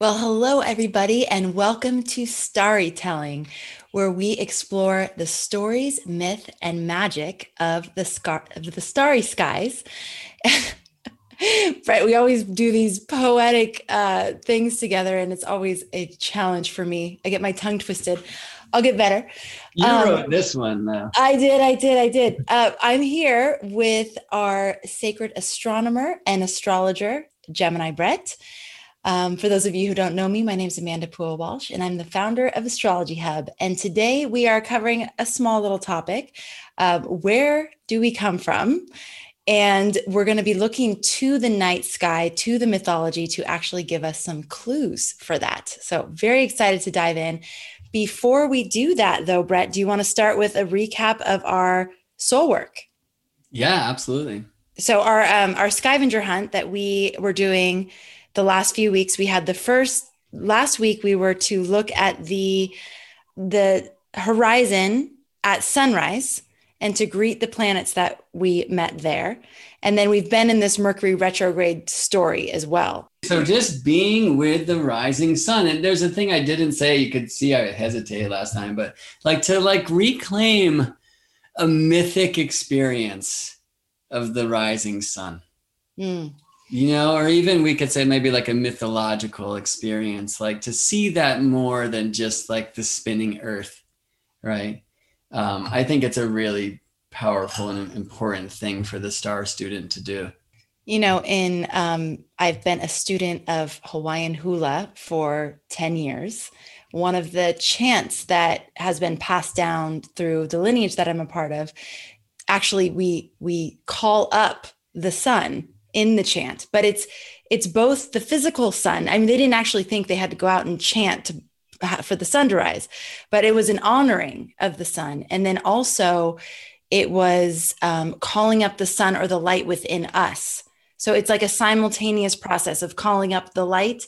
Well, hello, everybody, and welcome to StarryTelling, where we explore the stories, myth, and magic of the, scar- of the starry skies. right, we always do these poetic uh, things together, and it's always a challenge for me. I get my tongue twisted. I'll get better. You um, wrote this one, though. I did, I did, I did. Uh, I'm here with our sacred astronomer and astrologer, Gemini Brett. Um, for those of you who don't know me, my name is Amanda Pua Walsh, and I'm the founder of Astrology Hub. And today we are covering a small little topic where do we come from? And we're going to be looking to the night sky, to the mythology to actually give us some clues for that. So, very excited to dive in. Before we do that, though, Brett, do you want to start with a recap of our soul work? Yeah, absolutely. So, our um, our scavenger hunt that we were doing the last few weeks we had the first last week we were to look at the the horizon at sunrise and to greet the planets that we met there. And then we've been in this mercury retrograde story as well. So just being with the rising sun and there's a thing i didn't say you could see i hesitated last time but like to like reclaim a mythic experience of the rising sun. Mm you know or even we could say maybe like a mythological experience like to see that more than just like the spinning earth right? Um, i think it's a really powerful and important thing for the star student to do. You know in um, i've been a student of hawaiian hula for 10 years. One of the chants that has been passed down through the lineage that i'm a part of actually we we call up the sun in the chant but it's it's both the physical sun. I mean they didn't actually think they had to go out and chant to, for the sun to rise but it was an honoring of the sun. And then also it was um, calling up the sun or the light within us. So it's like a simultaneous process of calling up the light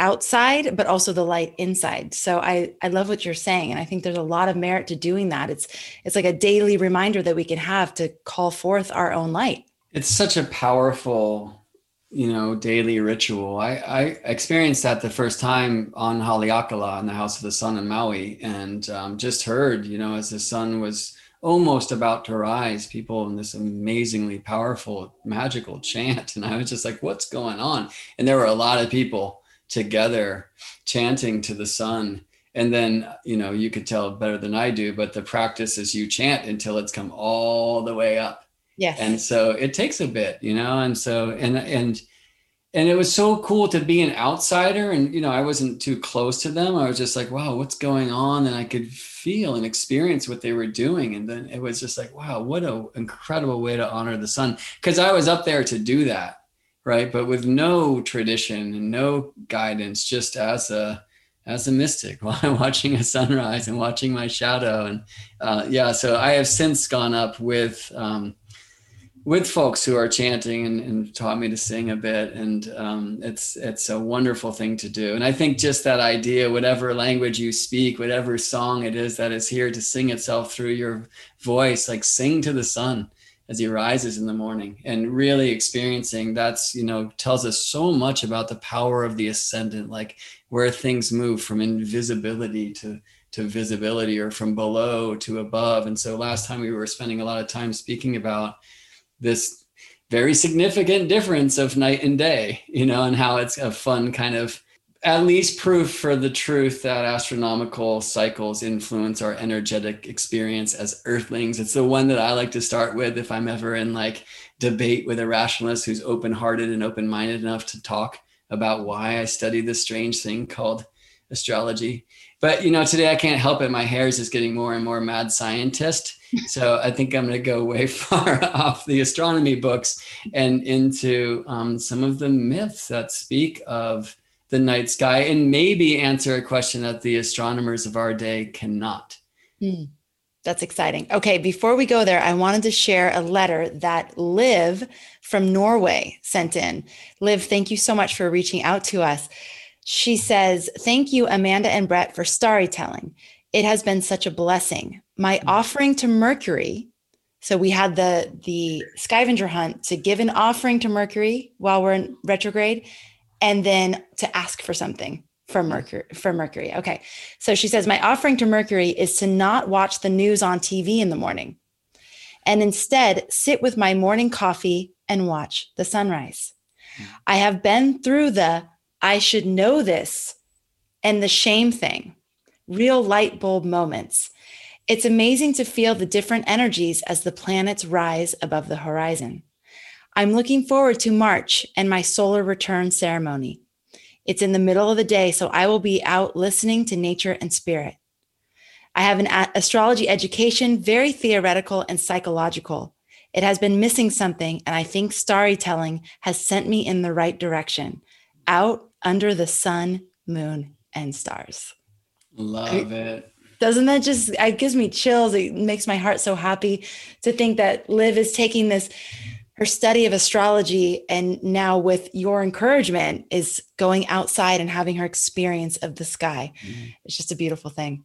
outside but also the light inside. So i i love what you're saying and i think there's a lot of merit to doing that. It's it's like a daily reminder that we can have to call forth our own light it's such a powerful you know daily ritual. I i experienced that the first time on haleakala in the house of the sun in maui and um, just heard you know as the sun was almost about to rise people in this amazingly powerful magical chant and i was just like what's going on? And there were a lot of people together chanting to the sun. And then you know you could tell better than i do but the practice is you chant until it's come all the way up Yes. And so it takes a bit, you know, and so and and and it was so cool to be an outsider and you know i wasn't too close to them. I was just like wow what's going on? And i could feel and experience what they were doing. And then it was just like wow what an incredible way to honor the sun. Because i was up there to do that right? But with no tradition and no guidance just as a as a mystic while I'm watching a sunrise and watching my shadow. And uh, yeah so i have since gone up with um, with folks who are chanting and, and, taught me to sing a bit and um, it's it's a wonderful thing to do. And i think just that idea whatever language you speak whatever song it is that is here to sing itself through your voice like sing to the sun as he rises in the morning. And really experiencing that's you know tells us so much about the power of the ascendant like where things move from invisibility to to visibility or from below to above. And so last time we were spending a lot of time speaking about this very significant difference of night and day, you know, and how it's a fun kind of at least proof for the truth that astronomical cycles influence our energetic experience as earthlings. It's the one that I like to start with if I'm ever in like debate with a rationalist who's open hearted and open minded enough to talk about why I study this strange thing called astrology. But you know, today I can't help it. My hair is just getting more and more mad scientist. So I think I'm going to go way far off the astronomy books and into um, some of the myths that speak of the night sky and maybe answer a question that the astronomers of our day cannot. Mm, that's exciting. Okay, before we go there, I wanted to share a letter that Liv from Norway sent in. Liv, thank you so much for reaching out to us. She says, Thank you, Amanda and Brett, for StarryTelling. It has been such a blessing. My mm-hmm. offering to Mercury. So we had the the scavenger hunt to give an offering to Mercury while we're in retrograde and then to ask for something from Mercury for Mercury. Okay. So she says my offering to Mercury is to not watch the news on TV in the morning and instead sit with my morning coffee and watch the sunrise. I have been through the I should know this and the shame thing, real light bulb moments. It's amazing to feel the different energies as the planets rise above the horizon. I'm looking forward to March and my solar return ceremony. It's in the middle of the day, so I will be out listening to nature and spirit. I have an astrology education, very theoretical and psychological. It has been missing something, and I think StarryTelling has sent me in the right direction out under the sun, moon, and stars. Love it. Doesn't that just it gives me chills? It makes my heart so happy to think that Liv is taking this her study of astrology and now with your encouragement is going outside and having her experience of the sky. Mm-hmm. It's just a beautiful thing.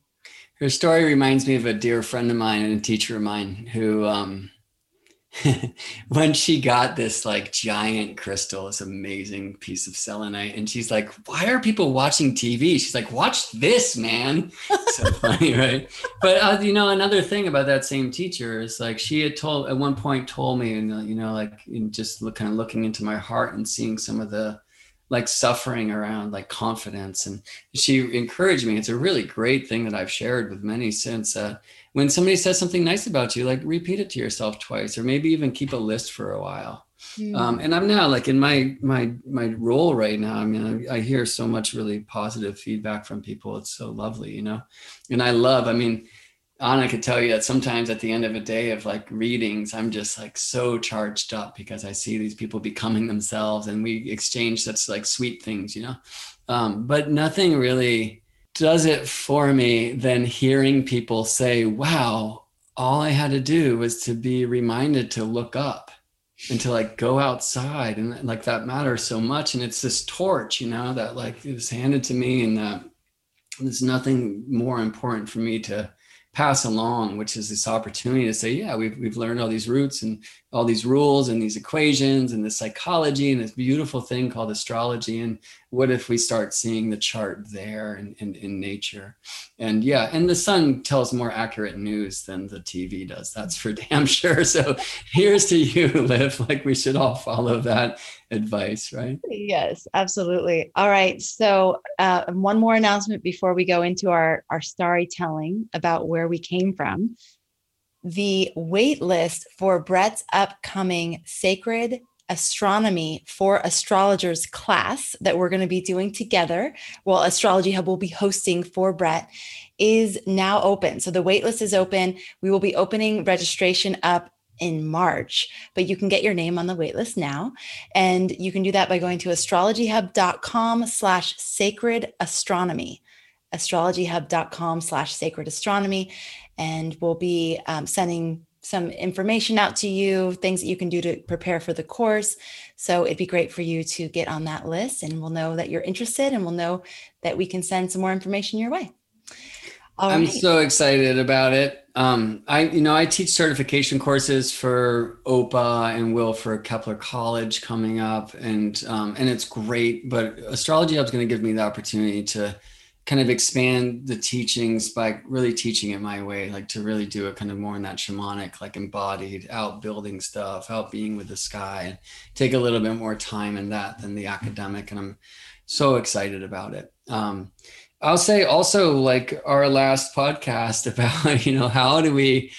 Her story reminds me of a dear friend of mine and a teacher of mine who um, when she got this like giant crystal, this amazing piece of selenite, and she's like, "Why are people watching TV?" She's like, "Watch this, man." so funny, right? But uh, you know, another thing about that same teacher is like she had told at one point told me, and uh, you know, like in just look, kind of looking into my heart and seeing some of the like suffering around like confidence, and she encouraged me. It's a really great thing that I've shared with many since. Uh, when somebody says something nice about you, like repeat it to yourself twice, or maybe even keep a list for a while. Mm. Um, and I'm now like in my my my role right now. I mean, I, I, hear so much really positive feedback from people. It's so lovely, you know. And I love. I mean, Anna could tell you that sometimes at the end of a day of like readings, I'm just like so charged up because I see these people becoming themselves, and we exchange such like sweet things, you know. Um, but nothing really does it for me than hearing people say, wow, all I had to do was to be reminded to look up and to like go outside and like that matters so much. And it's this torch, you know, that like it was handed to me and that there's nothing more important for me to pass along, which is this opportunity to say, yeah, we've, we've learned all these roots and all these rules and these equations and this psychology and this beautiful thing called astrology. And what if we start seeing the chart there in, in, in nature? And yeah, and the sun tells more accurate news than the TV does. That's for damn sure. So here's to you, Liv. Like we should all follow that advice, right? Yes, absolutely. All right. So uh, one more announcement before we go into our, our storytelling about where we came from the wait list for Brett's upcoming Sacred Astronomy for Astrologers class that we're going to be doing together. Well, Astrology Hub will be hosting for Brett is now open. So the waitlist is open. We will be opening registration up in March, but you can get your name on the waitlist now. And you can do that by going to astrologyhub.com slash sacred astronomy astrologyhub.com slash sacred astronomy and we'll be um, sending some information out to you, things that you can do to prepare for the course. So it'd be great for you to get on that list and we'll know that you're interested and we'll know that we can send some more information your way. All I'm right. so excited about it. Um, I, you know, I teach certification courses for OPA and will for Kepler College coming up, and um, and it's great. But Astrology Hub is going to give me the opportunity to kind of expand the teachings by really teaching it my way, like to really do it kind of more in that shamanic, like embodied, out building stuff, out being with the sky, and take a little bit more time in that than the academic. And I'm so excited about it. Um, I'll say also, like our last podcast about, you know, how do we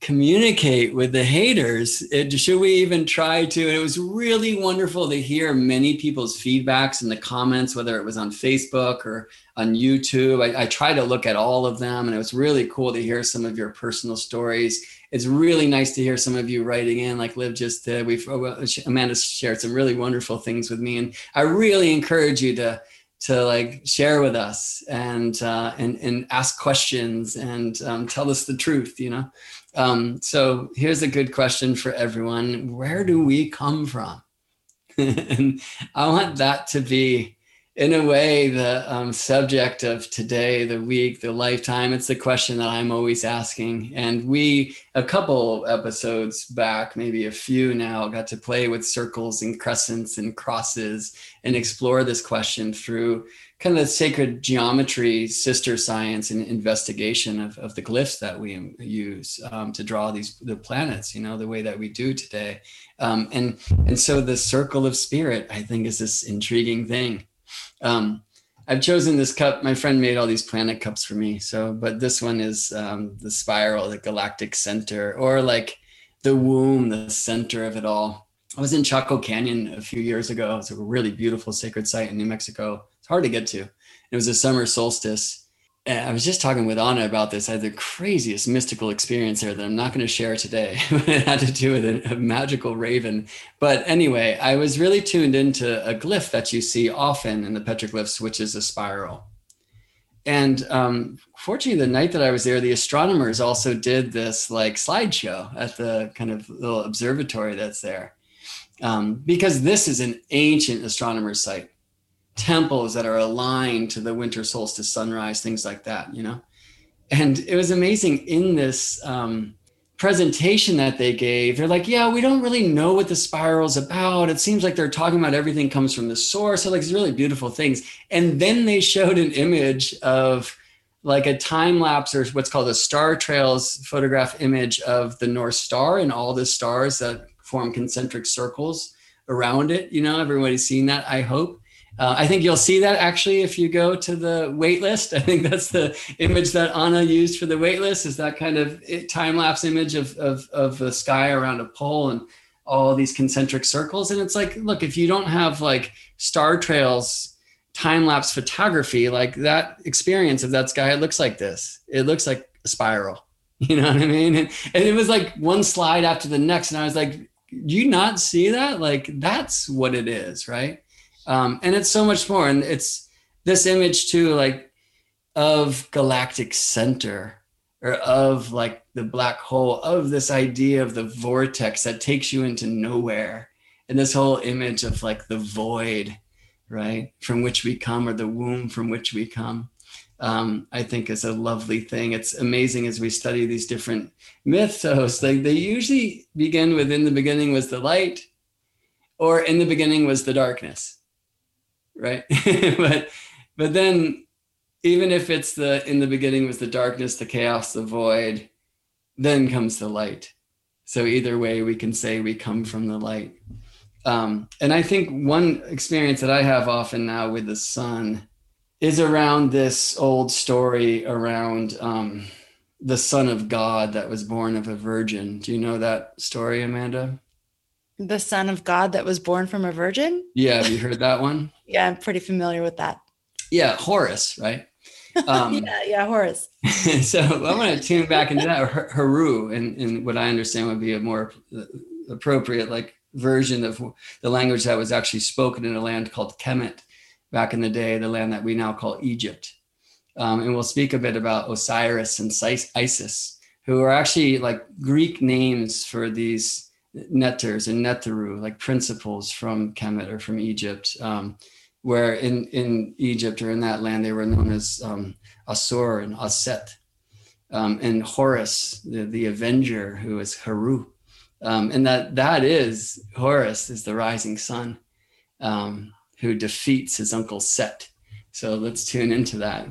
communicate with the haters? It, should we even try to? And it was really wonderful to hear many people's feedbacks in the comments, whether it was on Facebook or on YouTube. I, I try to look at all of them, and it was really cool to hear some of your personal stories. It's really nice to hear some of you writing in, like Liv just did. We've oh, Amanda shared some really wonderful things with me, and I really encourage you to to like share with us and uh, and and ask questions and um, tell us the truth. You know. Um, so here's a good question for everyone: Where do we come from? and I want that to be in a way, the um, subject of today, the week, the lifetime, it's the question that I'm always asking. And we, a couple episodes back, maybe a few now, got to play with circles and crescents and crosses and explore this question through kind of the sacred geometry, sister science, and investigation of, of the glyphs that we use um, to draw these the planets, you know, the way that we do today. Um, and and so the circle of spirit, I think, is this intriguing thing um, I've chosen this cup. My friend made all these planet cups for me. So, but this one is um, the spiral, the galactic center, or like the womb, the center of it all. I was in Chaco Canyon a few years ago. It's a really beautiful sacred site in New Mexico. It's hard to get to. It was a summer solstice I was just talking with Anna about this. I had the craziest mystical experience there that I'm not going to share today. it had to do with a, a, magical raven. But anyway, I was really tuned into a glyph that you see often in the petroglyphs, which is a spiral. And um, fortunately, the night that I was there, the astronomers also did this like slideshow at the kind of little observatory that's there. Um, because this is an ancient astronomer's site temples that are aligned to the winter solstice sunrise, things like that, you know? And it was amazing in this um, presentation that they gave. They're like, yeah, we don't really know what the spiral's about. It seems like they're talking about everything comes from the source. So, like, it's really beautiful things. And then they showed an image of like a time lapse or what's called a star trails photograph image of the North Star and all the stars that form concentric circles around it. You know, everybody's seen that, I hope. Uh, I think you'll see that actually if you go to the waitlist. I think that's the image that Anna used for the waitlist is that kind of time lapse image of, of, of the sky around a pole and all these concentric circles. And it's like, look, if you don't have like star trails, time lapse photography, like that experience of that sky, it looks like this. It looks like a spiral. You know what I mean? And, and it was like one slide after the next. And I was like, do you not see that? Like, that's what it is, right? Um, and it's so much more. And it's this image too like of galactic center or of like the black hole of this idea of the vortex that takes you into nowhere. And this whole image of like the void right from which we come or the womb from which we come um, i think is a lovely thing. It's amazing as we study these different mythos. Like they usually begin with in the beginning was the light or in the beginning was the darkness right? but but then even if it's the in the beginning was the darkness, the chaos, the void, then comes the light. So either way, we can say we come from the light. Um, and I think one experience that I have often now with the sun is around this old story around um, the Son of God that was born of a virgin. Do you know that story, Amanda? The Son of God that was born from a virgin? Yeah, have you heard that one? yeah, I'm pretty familiar with that. Yeah, Horus, right? Um, yeah, yeah, Horus. so I'm going to tune back into that Haru, and, and what I understand would be a more appropriate like version of the language that was actually spoken in a land called Kemet back in the day, the land that we now call Egypt. Um, and we'll speak a bit about Osiris and Isis, who are actually like Greek names for these netters and neteru, like principles from Kemet or from Egypt, um, where in, in Egypt or in that land they were known as um, Asur and Aset. Um, and Horus, the, the Avenger, who is Haru. Um, and that that is Horus is the rising sun um, who defeats his uncle Set. So let's tune into that.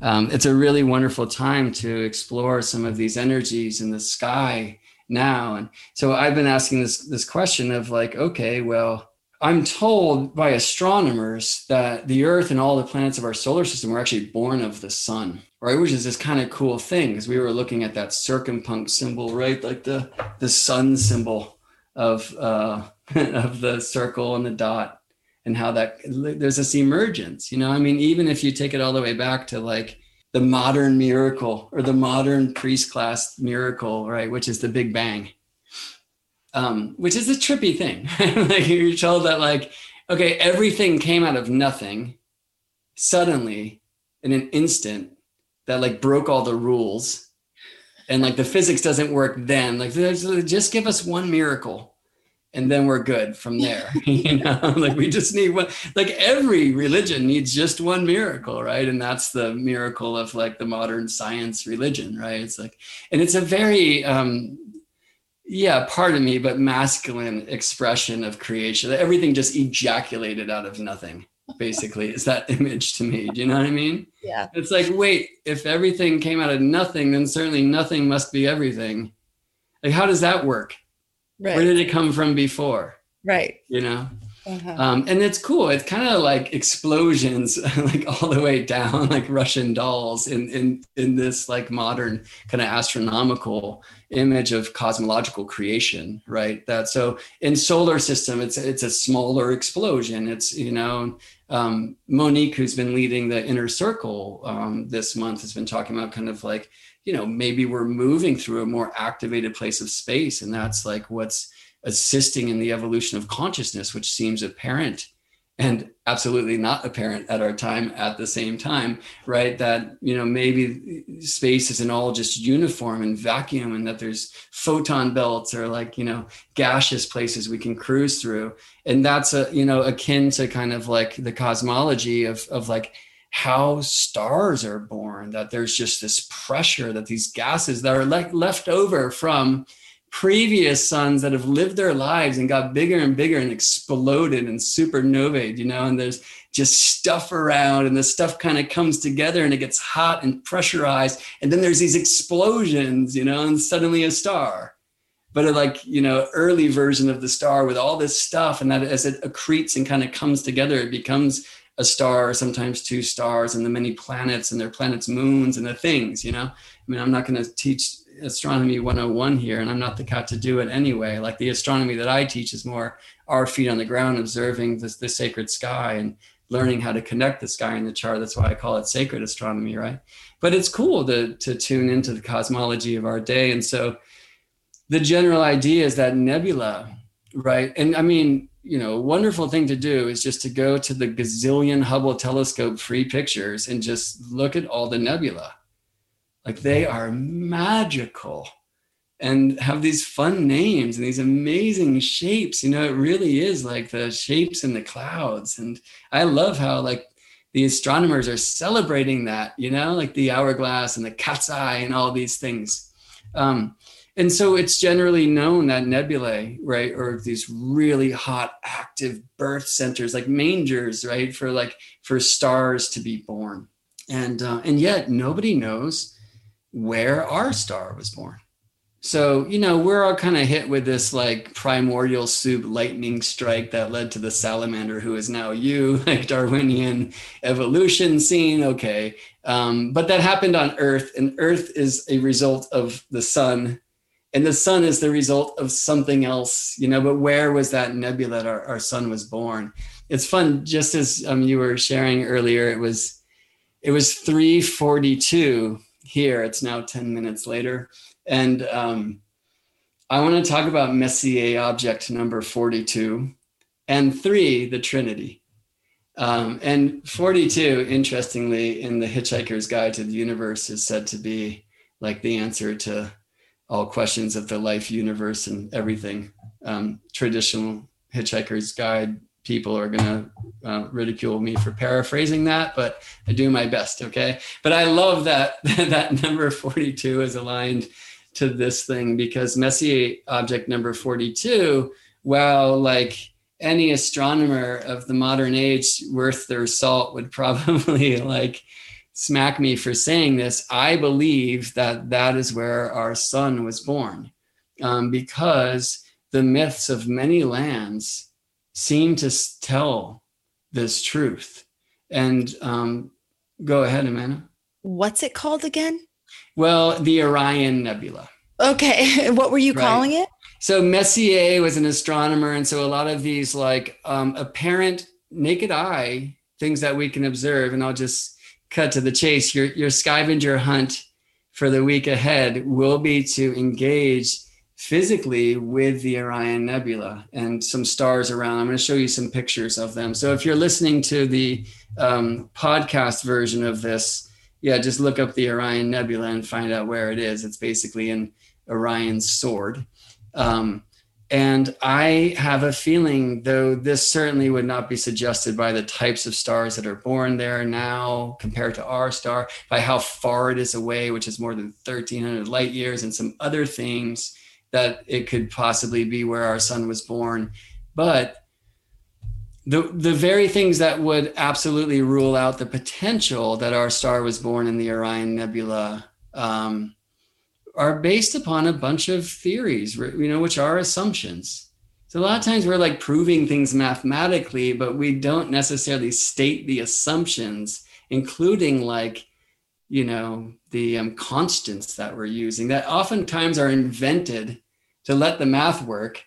Um, it's a really wonderful time to explore some of these energies in the sky now. And so i've been asking this this question of like okay well i'm told by astronomers that the earth and all the planets of our solar system were actually born of the sun right? Which is this kind of cool thing because we were looking at that circumpunct symbol right? Like the the sun symbol of uh of the circle and the dot and how that there's this emergence you know? I mean even if you take it all the way back to like the modern miracle or the modern priest class miracle, right? Which is the Big Bang, um, which is a trippy thing. like you're told that, like, okay, everything came out of nothing suddenly in an instant that like broke all the rules. And like the physics doesn't work then. Like, just give us one miracle and then we're good from there you know? Like we just need one like every religion needs just one miracle right? And that's the miracle of like the modern science religion right? It's like and it's a very um yeah pardon me but masculine expression of creation. Everything just ejaculated out of nothing basically is that image to me. Do you know what i mean? Yeah. It's like wait if everything came out of nothing then certainly nothing must be everything. Like how does that work right. Where did it come from before? Right. You know? Uh-huh. um, and it's cool. It's kind of like explosions like all the way down like russian dolls in in in this like modern kind of astronomical image of cosmological creation right? That so in solar system it's it's a smaller explosion. It's you know um, monique who's been leading the inner circle um, this month has been talking about kind of like you know maybe we're moving through a more activated place of space and that's like what's assisting in the evolution of consciousness, which seems apparent and absolutely not apparent at our time at the same time, right? That, you know, maybe space isn't all just uniform and vacuum and that there's photon belts or like, you know, gaseous places we can cruise through. And that's a, you know, akin to kind of like the cosmology of, of like, how stars are born that there's just this pressure that these gases that are like left over from previous suns that have lived their lives and got bigger and bigger and exploded and supernovae, you know, and there's just stuff around and the stuff kind of comes together and it gets hot and pressurized. And then there's these explosions, you know, and suddenly a star. But a like, you know, early version of the star with all this stuff. And that as it accretes and kind of comes together, it becomes a star, sometimes two stars, and the many planets and their planets' moons and the things, you know. I mean, I'm not going to teach astronomy 101 here and i'm not the cat to do it anyway. Like the astronomy that i teach is more our feet on the ground observing the, the sacred sky and learning how to connect the sky and the chart. That's why i call it sacred astronomy right? But it's cool to, to tune into the cosmology of our day and so the general idea is that nebula right? And i mean you know wonderful thing to do is just to go to the gazillion hubble telescope free pictures and just look at all the nebula like they are magical and have these fun names and these amazing shapes. You know, it really is like the shapes in the clouds. And I love how like the astronomers are celebrating that, you know, like the hourglass and the cat's eye and all these things. Um, and so it's generally known that nebulae, right, or these really hot active birth centers like mangers, right, for like for stars to be born. And uh, and yet nobody knows where our star was born. So, you know, we're all kind of hit with this like primordial soup lightning strike that led to the salamander, who is now you, like Darwinian evolution scene. Okay. Um, but that happened on Earth, and Earth is a result of the sun, and the sun is the result of something else, you know. But where was that nebula that our, our sun was born? It's fun, just as um, you were sharing earlier, it was it was 342 here. It's now 10 minutes later. And um, I want to talk about Messier object number 42 and three, the Trinity. Um, and 42, interestingly, in the Hitchhiker's Guide to the Universe, is said to be like the answer to all questions of the life, universe, and everything. Um, traditional Hitchhiker's Guide people are going to uh, ridicule me for paraphrasing that, but I do my best. Okay. But I love that that number 42 is aligned to this thing because Messier object number 42, while like any astronomer of the modern age worth their salt would probably like smack me for saying this, I believe that that is where our sun was born um, because the myths of many lands seem to tell this truth. And um, go ahead, Amanda. What's it called again? Well, the Orion Nebula. Okay. what were you right. calling it? So Messier was an astronomer. And so a lot of these like um, apparent naked eye things that we can observe, and I'll just cut to the chase. Your, your scavenger hunt for the week ahead will be to engage physically with the Orion Nebula and some stars around. I'm going to show you some pictures of them. So if you're listening to the um, podcast version of this, yeah, just look up the Orion Nebula and find out where it is. It's basically in Orion's sword. Um, And I have a feeling, though this certainly would not be suggested by the types of stars that are born there now compared to our star, by how far it is away, which is more than 1,300 light years, and some other things that it could possibly be where our sun was born. But the, the very things that would absolutely rule out the potential that our star was born in the Orion Nebula um, are based upon a bunch of theories, you know, which are assumptions. So a lot of times we're like proving things mathematically, but we don't necessarily state the assumptions, including like, you know, the um, constants that we're using that oftentimes are invented to let the math work,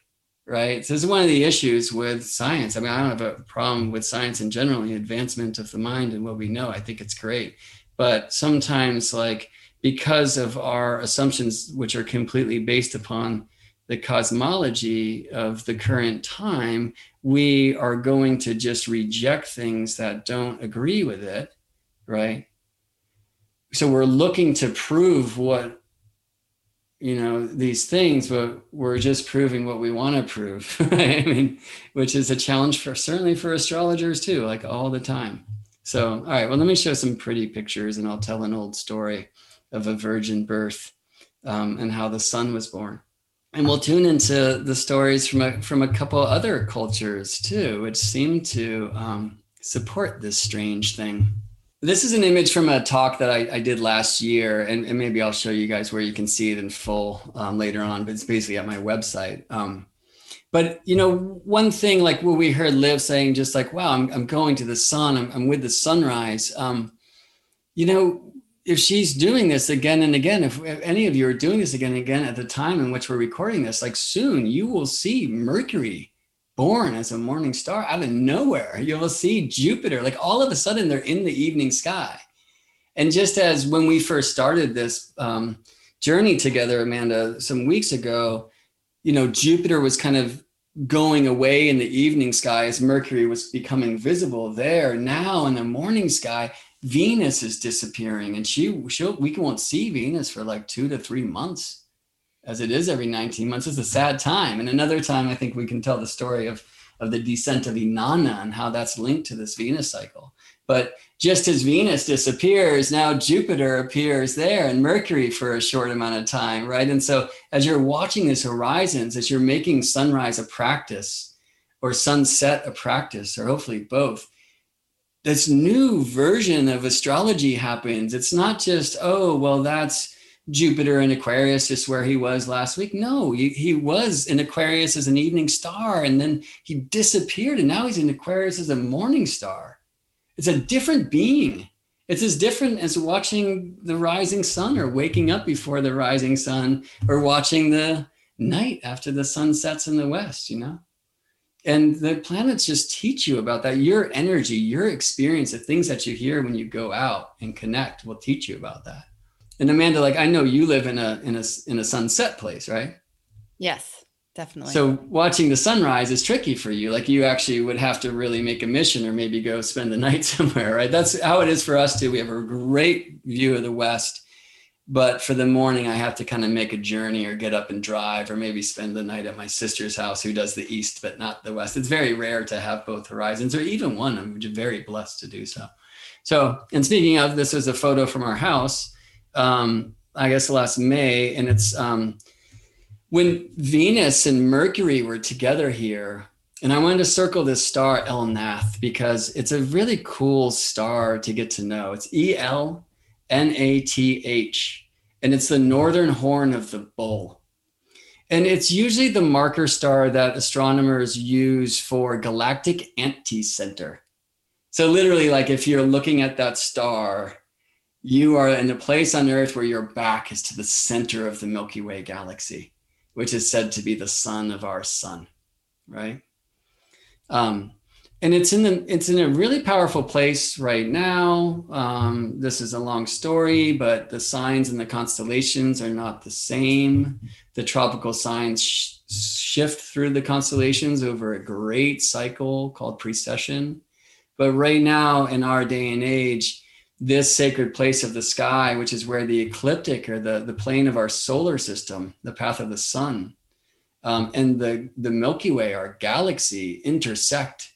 right? So this is one of the issues with science. I mean, I don't have a problem with science in general, the advancement of the mind and what we know. I think it's great. But sometimes like because of our assumptions, which are completely based upon the cosmology of the current time, we are going to just reject things that don't agree with it, right? So we're looking to prove what, you know, these things, but we're just proving what we want to prove, right? I mean, which is a challenge for certainly for astrologers too, like all the time. So, all right, well, let me show some pretty pictures and I'll tell an old story of a virgin birth um, and how the sun was born. And we'll tune into the stories from a, from a couple other cultures too, which seem to um, support this strange thing. This is an image from a talk that I, I did last year, and, and, maybe I'll show you guys where you can see it in full um, later on, but it's basically at my website. Um, but you know, one thing like what we heard Liv saying, just like, wow, I'm, I'm going to the sun, I'm, I'm with the sunrise. Um, you know, if she's doing this again and again, if, if, any of you are doing this again and again at the time in which we're recording this, like soon you will see Mercury born as a morning star out of nowhere. You will see Jupiter, like all of a sudden they're in the evening sky. And just as when we first started this um, journey together, Amanda, some weeks ago, you know, Jupiter was kind of going away in the evening sky as Mercury was becoming visible there. Now in the morning sky, Venus is disappearing, and she she'll we won't see Venus for like two to three months, as it is every 19 months. It's a sad time. And another time, I think we can tell the story of of the descent of Inanna and how that's linked to this Venus cycle. But just as Venus disappears, now Jupiter appears there and Mercury for a short amount of time, right? And so as you're watching these horizons, as you're making sunrise a practice or sunset a practice, or hopefully both, this new version of astrology happens. It's not just, oh, well, that's Jupiter in Aquarius, just where he was last week. No, he, he was in Aquarius as an evening star, and then he disappeared, and now he's in Aquarius as a morning star. It's a different being. It's as different as watching the rising sun or waking up before the rising sun or watching the night after the sun sets in the west, you know? And the planets just teach you about that. Your energy your experience the things that you hear when you go out and connect will teach you about that. And amanda like i know you live in a in a in a sunset place right? Yes definitely. So watching the sunrise is tricky for you. Like you actually would have to really make a mission or maybe go spend the night somewhere right? That's how it is for us too. We have a great view of the west but for the morning i have to kind of make a journey or get up and drive or maybe spend the night at my sister's house who does the east but not the west. It's very rare to have both horizons or even one. I'm very blessed to do so. So and speaking of this is a photo from our house um, i guess last may and it's um, when venus and mercury were together here and i wanted to circle this star El Nath because it's a really cool star to get to know. It's el N A T H, and it's the northern horn of the bull. And it's usually the marker star that astronomers use for galactic anticenter. So, literally, like if you're looking at that star, you are in a place on Earth where your back is to the center of the Milky Way galaxy, which is said to be the sun of our sun, right? Um, and it's in the it's in a really powerful place right now. Um, this is a long story, but the signs and the constellations are not the same. The tropical signs sh- shift through the constellations over a great cycle called precession. But right now, in our day and age, this sacred place of the sky, which is where the ecliptic or the, the plane of our solar system, the path of the sun, um, and the the Milky Way, our galaxy, intersect.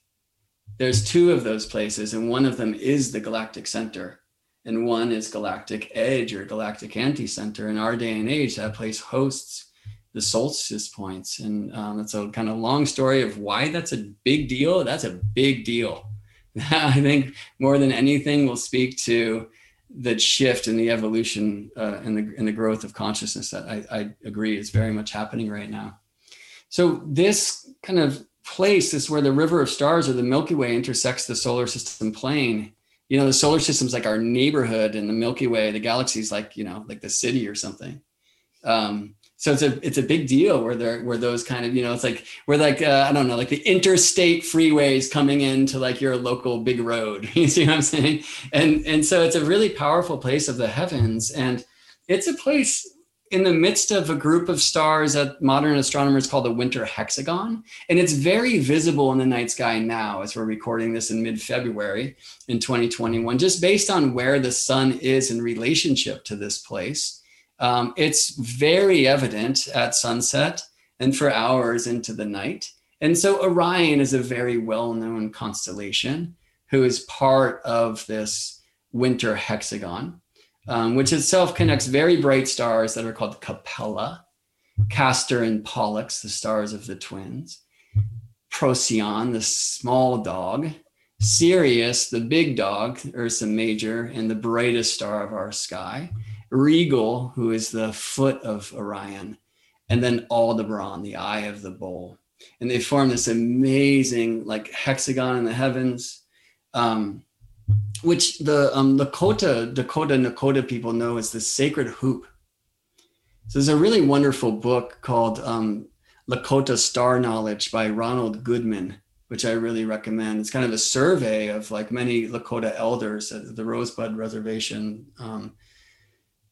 There's two of those places, and one of them is the galactic center, and one is galactic edge or galactic anti-center. In our day and age, that place hosts the solstice points, and um, it's a kind of long story of why that's a big deal. That's a big deal. I think more than anything will speak to the shift in the evolution uh, and the and the growth of consciousness that I, I agree is very much happening right now. So this kind of place is where the river of stars or the Milky Way intersects the solar system plane. You know, the solar system's like our neighborhood, and the Milky Way, the galaxy's like you know, like the city or something. Um, so it's a it's a big deal where there where those kind of you know it's like we're like uh, I don't know like the interstate freeways coming into like your local big road. You see what I'm saying? And and so it's a really powerful place of the heavens, and it's a place in the midst of a group of stars that modern astronomers call the winter hexagon. And it's very visible in the night sky now as we're recording this in mid February in 2021, just based on where the sun is in relationship to this place. Um, it's very evident at sunset and for hours into the night. And so Orion is a very well known constellation who is part of this winter hexagon um, which itself connects very bright stars that are called Capella, Castor and Pollux, the stars of the twins, Procyon, the small dog, Sirius, the big dog, Ursa Major, and the brightest star of our sky, Rigel, who is the foot of Orion, and then Aldebaran, the eye of the bull. And they form this amazing like hexagon in the heavens. Um, which the um, Lakota, Dakota, Nakota people know as the sacred hoop. So there's a really wonderful book called um, Lakota Star Knowledge by Ronald Goodman, which I really recommend. It's kind of a survey of like many Lakota elders at the Rosebud Reservation. Um,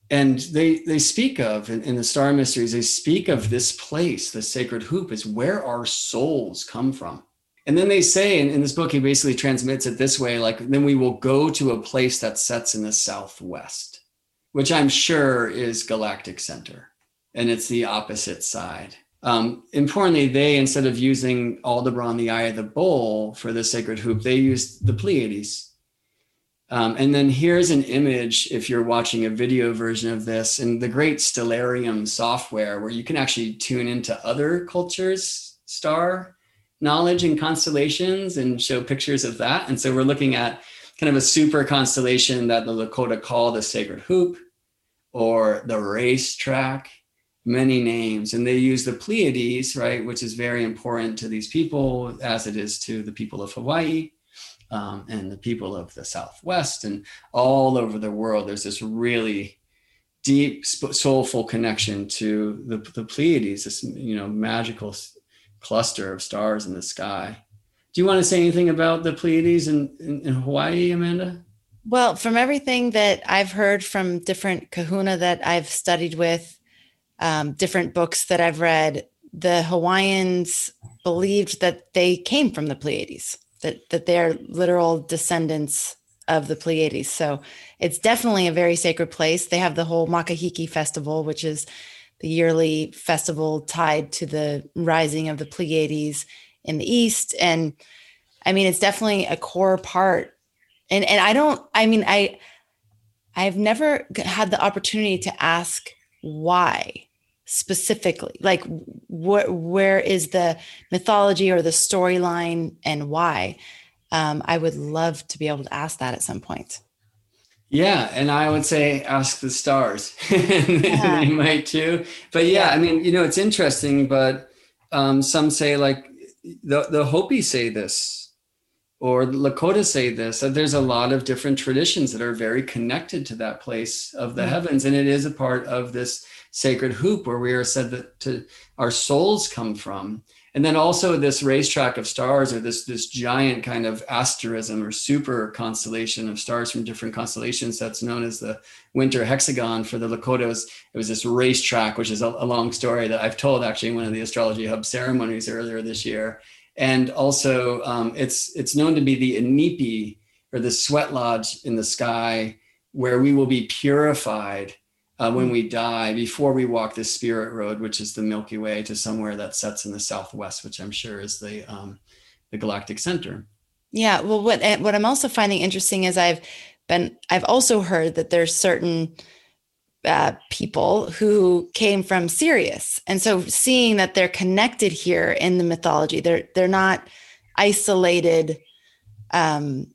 and they they speak of in, in the star mysteries, they speak of this place, the sacred hoop, is where our souls come from and then they say in, in this book, he basically transmits it this way like, then we will go to a place that sets in the southwest, which I'm sure is Galactic Center. And it's the opposite side. Um, importantly, they, instead of using Aldebaran, the eye of the bull, for the sacred hoop, they used the Pleiades. Um, and then here's an image if you're watching a video version of this in the great Stellarium software, where you can actually tune into other cultures' star knowledge and constellations and show pictures of that. And so we're looking at kind of a super constellation that the Lakota call the sacred hoop or the racetrack, many names. And they use the Pleiades, right, which is very important to these people as it is to the people of Hawaii. Um, and the people of the Southwest and all over the world, there's this really deep, soulful connection to the, the Pleiades, this you know magical cluster of stars in the sky. Do you want to say anything about the Pleiades in, in, in Hawaii, Amanda? Well, from everything that I've heard from different kahuna that I've studied with, um, different books that I've read, the Hawaiians believed that they came from the Pleiades, that, that they're literal descendants of the Pleiades. So it's definitely a very sacred place. They have the whole Makahiki festival, which is the yearly festival tied to the rising of the Pleiades in the East. And I mean, it's definitely a core part. And and I don't, I mean, I I've never had the opportunity to ask why specifically like what where is the mythology or the storyline and why um, i would love to be able to ask that at some point yeah, and I would say ask the stars. yeah. they might too. But yeah, yeah, I mean, you know, it's interesting, but um, some say like the the Hopi say this, or Lakota say this. That there's a lot of different traditions that are very connected to that place of the mm-hmm. heavens, and it is a part of this sacred hoop where we are said that to our souls come from and then also this racetrack of stars or this this giant kind of asterism or super constellation of stars from different constellations that's known as the winter hexagon for the lakotas it was this racetrack which is a, a long story that i've told actually in one of the astrology hub ceremonies earlier this year. And also um, it's it's known to be the inipi or the sweat lodge in the sky where we will be purified uh, when we die before we walk the spirit road, which is the Milky Way, to somewhere that sets in the southwest, which I'm sure is the um, the galactic center. Yeah. Well, what eh, what I'm also finding interesting is I've been I've also heard that there's certain uh, people who came from Sirius, and so seeing that they're connected here in the mythology, they're they're not isolated um,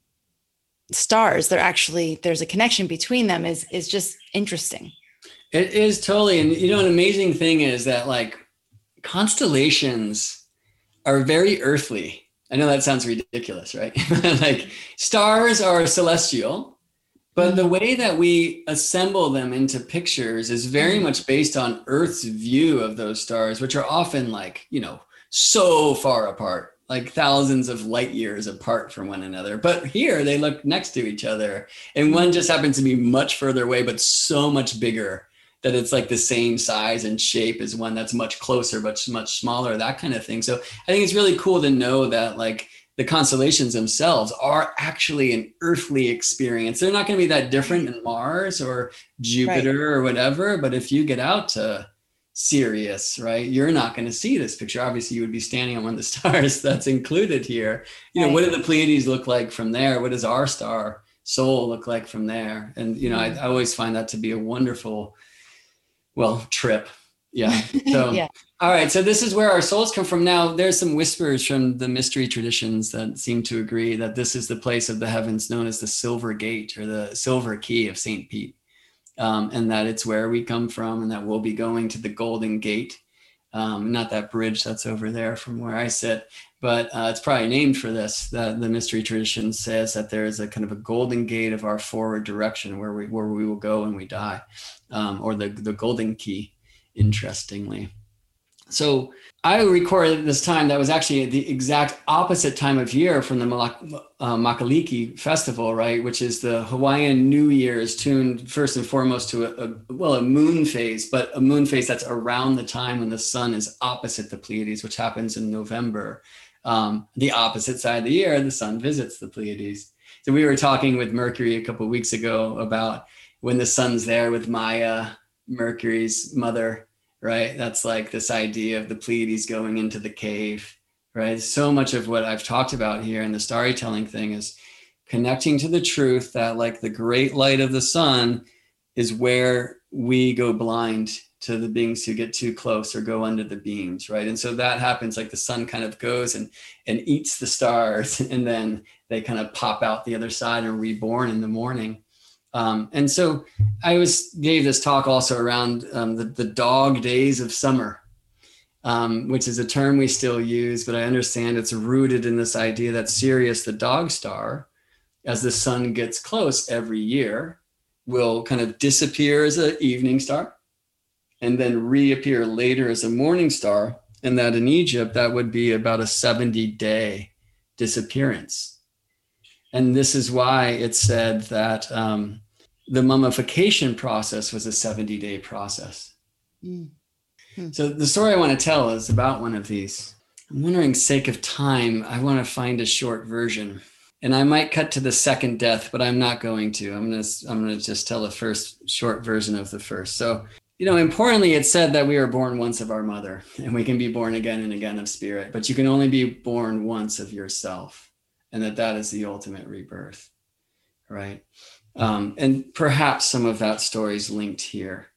stars. They're actually there's a connection between them. is is just interesting. It is totally. And you know, an amazing thing is that like constellations are very earthly. I know that sounds ridiculous, right? like stars are celestial, but the way that we assemble them into pictures is very mm-hmm. much based on Earth's view of those stars, which are often like, you know, so far apart, like thousands of light years apart from one another. But here they look next to each other. And one just happens to be much further away, but so much bigger that it's like the same size and shape as one that's much closer but much smaller that kind of thing so i think it's really cool to know that like the constellations themselves are actually an earthly experience they're not going to be that different than mars or jupiter right. or whatever but if you get out to Sirius, right? You're not going to see this picture. Obviously, you would be standing on one of the stars that's included here. You know, right. what do the Pleiades look like from there? What does our star Sol look like from there? And you know, I, mm-hmm. I always find that to be a wonderful well, trip. Yeah. So, yeah. all right. So this is where our souls come from. Now, there's some whispers from the mystery traditions that seem to agree that this is the place of the heavens known as the Silver Gate or the Silver Key of St. Pete, um, and that it's where we come from, and that we'll be going to the Golden Gate. Um, not that bridge that's over there from where I sit, but uh, it's probably named for this. The, the mystery tradition says that there is a kind of a golden gate of our forward direction where we where we will go when we die, um, or the the golden key. Interestingly, so I recorded this time that was actually the exact opposite time of year from the uh, Makahiki festival, right? Which is the Hawaiian New Year's tuned first and foremost to a, a, well a moon phase, but a moon phase that's around the time when the sun is opposite the Pleiades, which happens in November um, the opposite side of the year, the sun visits the Pleiades. So we were talking with Mercury a couple weeks ago about when the sun's there with Maya, Mercury's mother, right? That's like this idea of the Pleiades going into the cave, right? So much of what I've talked about here in the StarryTelling thing is connecting to the truth that like the great light of the sun is where we go blind to the beings who get too close or go under the beams right and so that happens like the sun kind of goes and and eats the stars and then they kind of pop out the other side and reborn in the morning um, and so i was gave this talk also around um, the, the dog days of summer um, which is a term we still use but i understand it's rooted in this idea that sirius the dog star as the sun gets close every year will kind of disappear as an evening star and then reappear later as a morning star. And that in Egypt, that would be about a 70 day disappearance. And this is why it said that um, the mummification process was a 70 day process. Mm-hmm. So the story I want to tell is about one of these. I'm wondering, sake of time, I want to find a short version. And I might cut to the second death, but I'm not going to. I'm gonna I'm gonna just tell the first short version of the first. So you know, importantly, it said that we are born once of our mother and we can be born again and again of spirit, but you can only be born once of yourself and that that is the ultimate rebirth. Right. Um, and perhaps some of that story is linked here.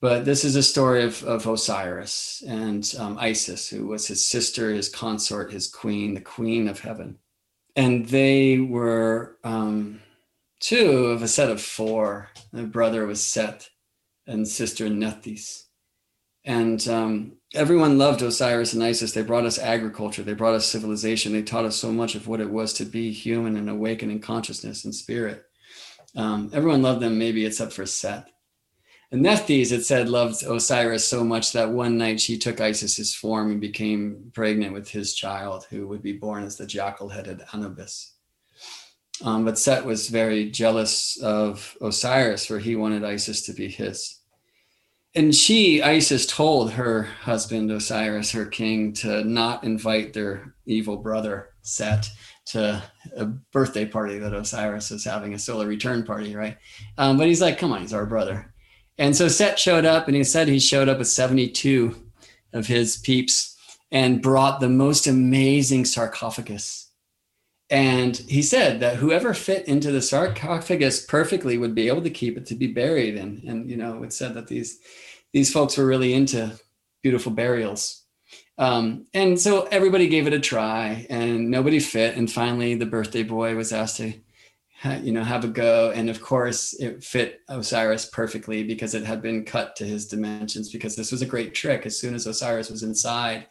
But this is a story of, of Osiris and um, Isis, who was his sister, his consort, his queen, the queen of heaven. And they were um, two of a set of four. The brother was Set and sister Nephthys. And um, everyone loved Osiris and Isis. They brought us agriculture, they brought us civilization, they taught us so much of what it was to be human and awaken in consciousness and spirit. Um, everyone loved them, maybe except for Set. And Nephthys, it said, loved Osiris so much that one night she took Isis's form and became pregnant with his child, who would be born as the jackal headed Anubis. Um, but Set was very jealous of Osiris, for he wanted Isis to be his and she, Isis, told her husband Osiris, her king, to not invite their evil brother Set to a birthday party that Osiris is having, a solar return party, right? Um, but he's like, come on, he's our brother. And so Set showed up and he said he showed up with 72 of his peeps and brought the most amazing sarcophagus. And he said that whoever fit into the sarcophagus perfectly would be able to keep it to be buried. And, and you know, it said that these, these folks were really into beautiful burials. Um, and so everybody gave it a try and nobody fit. And finally, the birthday boy was asked to you know have a go. And of course it fit osiris perfectly because it had been cut to his dimensions because this was a great trick. As soon as osiris was inside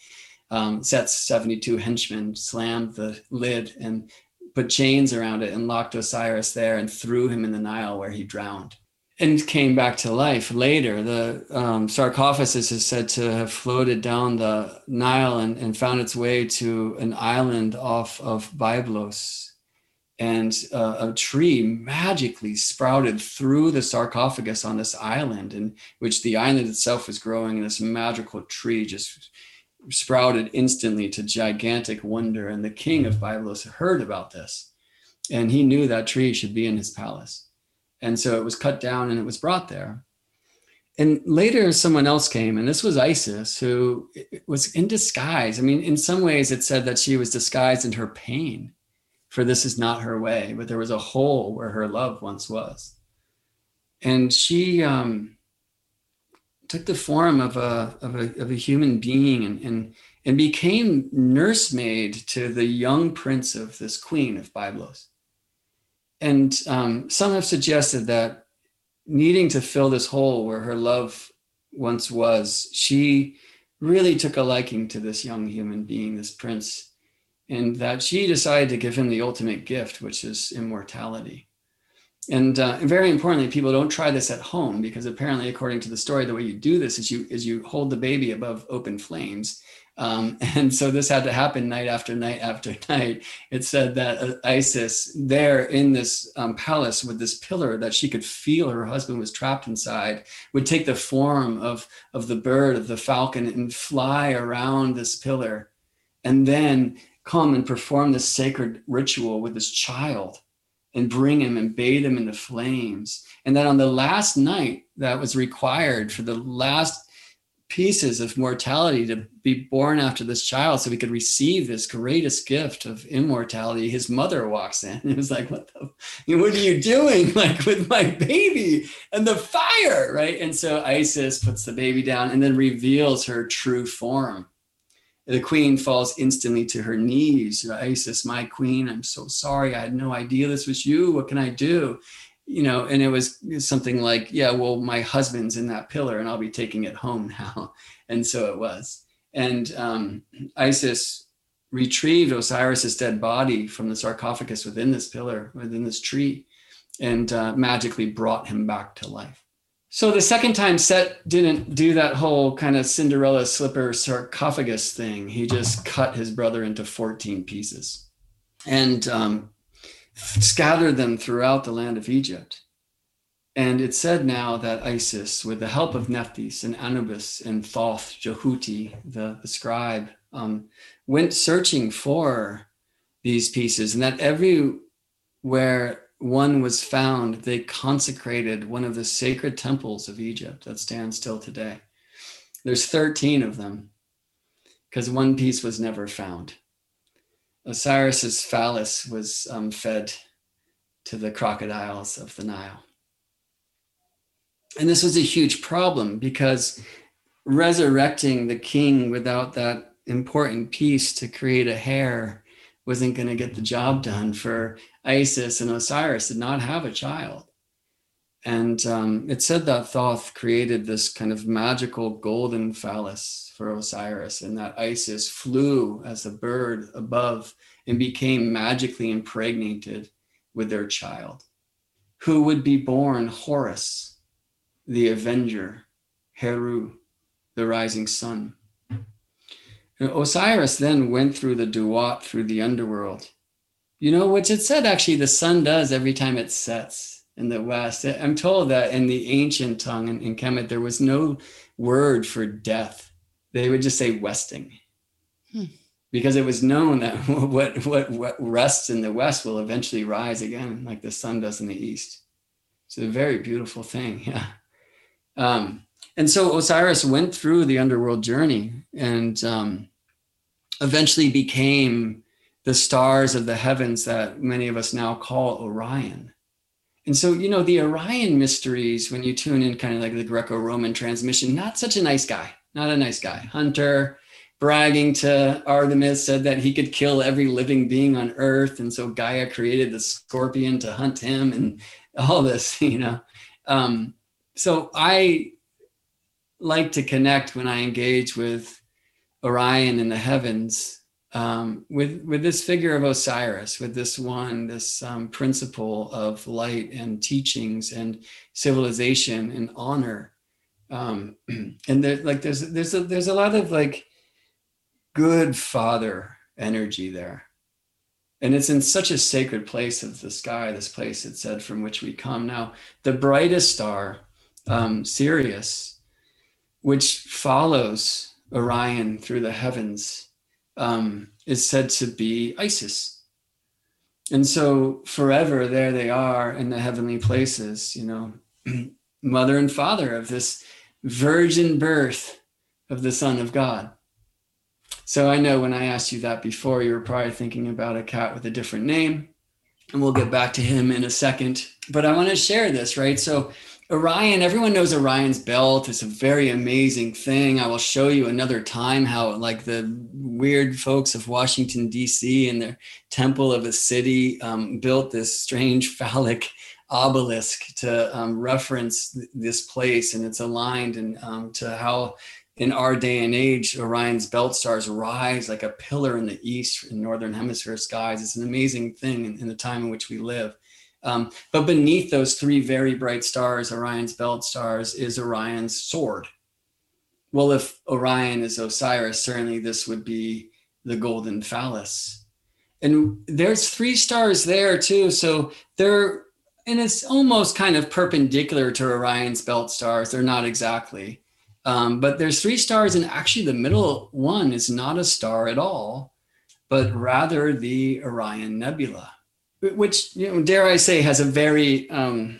um, set's 72 henchmen slammed the lid and put chains around it and locked osiris there and threw him in the nile where he drowned and came back to life later the um, sarcophagus is said to have floated down the nile and, and found its way to an island off of byblos. And uh, a tree magically sprouted through the sarcophagus on this island in which the island itself was growing and this magical tree just sprouted instantly to gigantic wonder. And the king of byblos heard about this and he knew that tree should be in his palace and so it was cut down and it was brought there and later someone else came and this was isis who was in disguise i mean in some ways it said that she was disguised in her pain for this is not her way, but there was a hole where her love once was. And she um, took the form of a, of a, of a human being and, and, and became nursemaid to the young prince of this queen of Byblos. And um, some have suggested that needing to fill this hole where her love once was, she really took a liking to this young human being, this prince, and that she decided to give him the ultimate gift, which is immortality. And uh, very importantly, people don't try this at home because apparently, according to the story, the way you do this is you is you hold the baby above open flames. Um, and so this had to happen night after night after night. It said that uh, Isis, there in this um, palace with this pillar that she could feel her husband was trapped inside, would take the form of, of the bird, of the falcon, and fly around this pillar. And then come and perform this sacred ritual with this child and bring him and bathe him in the flames. And that on the last night that was required for the last pieces of mortality to be born after this child so we could receive this greatest gift of immortality his mother walks in and was like what the what are you doing like with my baby and the fire right and so isis puts the baby down and then reveals her true form the queen falls instantly to her knees. Isis, my queen, I'm so sorry. I had no idea this was you. What can I do? You know, and it was something like, yeah, well, my husband's in that pillar and I'll be taking it home now. And so it was. And um, Isis retrieved Osiris's dead body from the sarcophagus within this pillar, within this tree, and uh, magically brought him back to life. So the second time Set didn't do that whole kind of Cinderella slipper sarcophagus thing. He just cut his brother into 14 pieces and um, scattered them throughout the land of Egypt. And it's said now that Isis, with the help of Nephthys and Anubis and Thoth, Jehuti, the, the scribe, um, went searching for these pieces, and that everywhere one was found, they consecrated one of the sacred temples of Egypt that stands still today. There's 13 of them because one piece was never found. Osiris's phallus was um, fed to the crocodiles of the Nile. And this was a huge problem because resurrecting the king without that important piece to create a hair wasn't going to get the job done for Isis and Osiris did not have a child. And um, it said that Thoth created this kind of magical golden phallus for Osiris, and that Isis flew as a bird above and became magically impregnated with their child, who would be born Horus, the avenger, Heru, the rising sun. And Osiris then went through the Duat, through the underworld, you know, which it said actually the sun does every time it sets in the west. I'm told that in the ancient tongue in, in Kemet, there was no word for death. They would just say westing. Hmm. Because it was known that what, what what rests in the west will eventually rise again, like the sun does in the east. It's a very beautiful thing, yeah. Um, and so Osiris went through the underworld journey and um, eventually became the stars of the heavens that many of us now call Orion. And so, you know, the Orion mysteries, when you tune in kind of like the Greco Roman transmission, not such a nice guy, not a nice guy. Hunter, bragging to Artemis, said that he could kill every living being on earth. And so Gaia created the scorpion to hunt him and all this, you know. Um, so I like to connect when I engage with Orion in the heavens um, with with this figure of Osiris, with this one, this um, principle of light and teachings and civilization and honor. Um, and there, like there's there's a there's a lot of like good father energy there. And it's in such a sacred place of the sky, this place it said from which we come. Now, the brightest star, um, Sirius, which follows Orion through the heavens, um, is said to be Isis. And so forever there they are in the heavenly places, you know, mother and father of this virgin birth of the Son of God. So I know when I asked you that before, you were probably thinking about a cat with a different name. And we'll get back to him in a second. But I want to share this, right? So Orion, everyone knows Orion's belt. It's a very amazing thing. I will show you another time how, like, the weird folks of Washington, D.C., and their temple of a city um, built this strange phallic obelisk to um, reference th- this place. And it's aligned and um, to how in our day and age, Orion's belt stars rise like a pillar in the east in northern hemisphere skies. It's an amazing thing in, in the time in which we live. Um, but beneath those three very bright stars, Orion's belt stars, is Orion's sword. Well, if Orion is Osiris, certainly this would be the golden phallus. And there's three stars there too. So they're, and it's almost kind of perpendicular to Orion's belt stars. They're not exactly. Um, but there's three stars, and actually, the middle one is not a star at all, but rather the Orion Nebula, which, you know, dare I say, has a very um,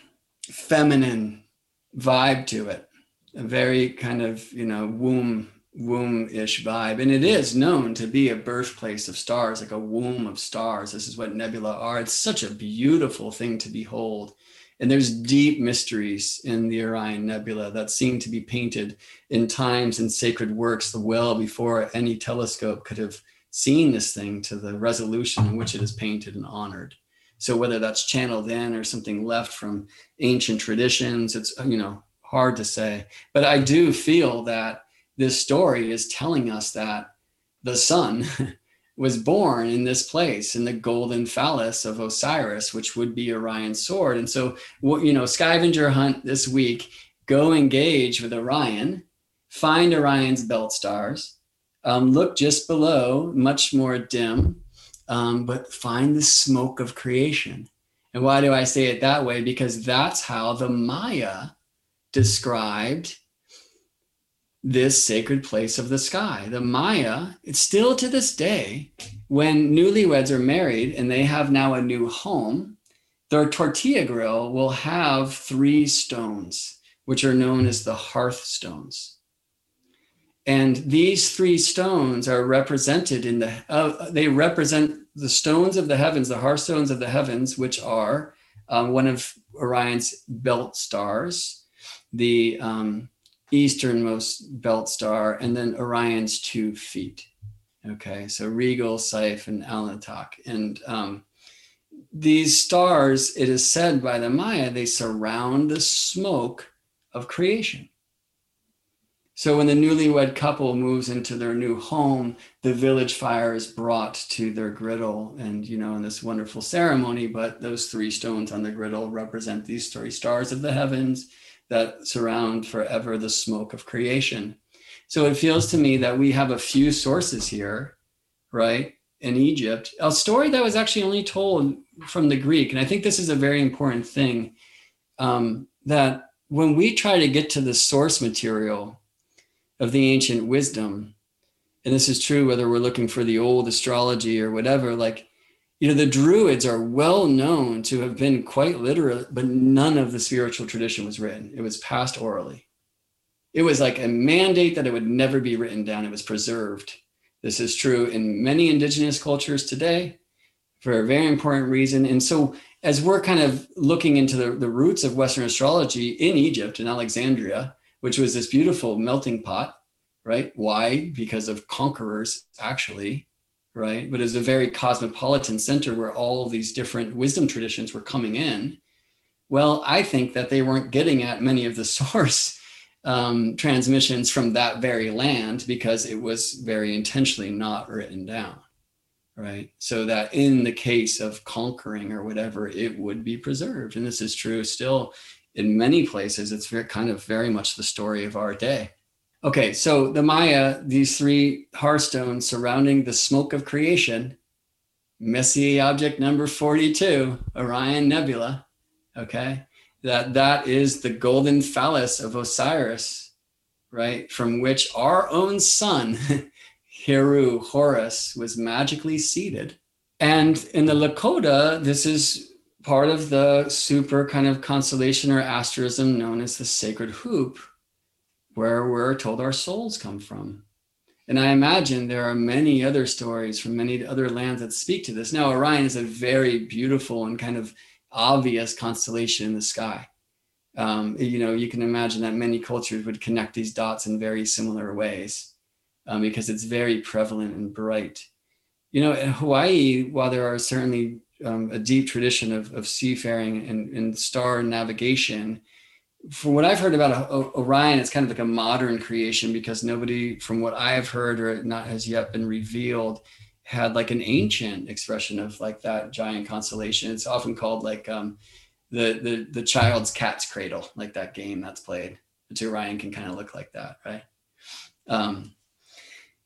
feminine vibe to it, a very kind of, you know, womb womb-ish vibe. And it is known to be a birthplace of stars like a womb of stars. This is what nebula are. It's such a beautiful thing to behold. And there's deep mysteries in the Orion Nebula that seem to be painted in times and sacred works the well before any telescope could have seen this thing to the resolution in which it is painted and honored. So whether that's channeled in or something left from ancient traditions, it's you know hard to say. But I do feel that this story is telling us that the sun was born in this place in the golden phallus of Osiris, which would be Orion's sword. And so, you know, scavenger hunt this week, go engage with Orion, find Orion's belt stars, um, look just below, much more dim, um, but find the smoke of creation. And why do I say it that way? Because that's how the Maya described this sacred place of the sky. The Maya, it's still to this day, when newlyweds are married and they have now a new home, their tortilla grill will have three stones, which are known as the hearth stones. And these three stones are represented in the, uh, they represent the stones of the heavens, the hearthstones of the heavens, which are um, one of Orion's belt stars, the um, easternmost belt star, and then Orion's two feet. Okay, so Rigel, Saiph, and Alnitak. And um, these stars, it is said by the Maya, they surround the smoke of creation. So when the newlywed couple moves into their new home, the village fire is brought to their griddle and, you know, in this wonderful ceremony. But those three stones on the griddle represent these three stars of the heavens that surround forever the smoke of creation. So it feels to me that we have a few sources here, right, in Egypt, a story that was actually only told from the Greek. And I think this is a very important thing um, that when we try to get to the source material of the ancient wisdom, and this is true whether we're looking for the old astrology or whatever, like you know, the Druids are well known to have been quite literate, but none of the spiritual tradition was written. It was passed orally. It was like a mandate that it would never be written down. It was preserved. This is true in many indigenous cultures today for a very important reason. And so, as we're kind of looking into the, the roots of Western astrology in Egypt, in Alexandria, which was this beautiful melting pot, right? Why? Because of conquerors, actually, right? But it was a very cosmopolitan center where all these different wisdom traditions were coming in. Well, I think that they weren't getting at many of the source um, transmissions from that very land because it was very intentionally not written down right? So that in the case of conquering or whatever, it would be preserved. And this is true still in many places. It's very kind of very much the story of our day. Okay, so the Maya, these three hearthstones surrounding the smoke of creation, Messier object number 42, Orion Nebula. Okay, that that is the golden phallus of Osiris, right? From which our own sun Heru, Horus, was magically seated. And in the Lakota, this is part of the super kind of constellation or asterism known as the sacred hoop, where we're told our souls come from. And I imagine there are many other stories from many other lands that speak to this. Now, Orion is a very beautiful and kind of obvious constellation in the sky. Um, you know, you can imagine that many cultures would connect these dots in very similar ways um, because it's very prevalent and bright. You know, in Hawaii, while there are certainly um, a deep tradition of, of seafaring and, and, star navigation, from what I've heard about Orion, it's kind of like a modern creation because nobody, from what I've heard or not has yet been revealed, had like an ancient expression of like that giant constellation. It's often called like um, the the the child's cat's cradle, like that game that's played. To Orion can kind of look like that, right? Um,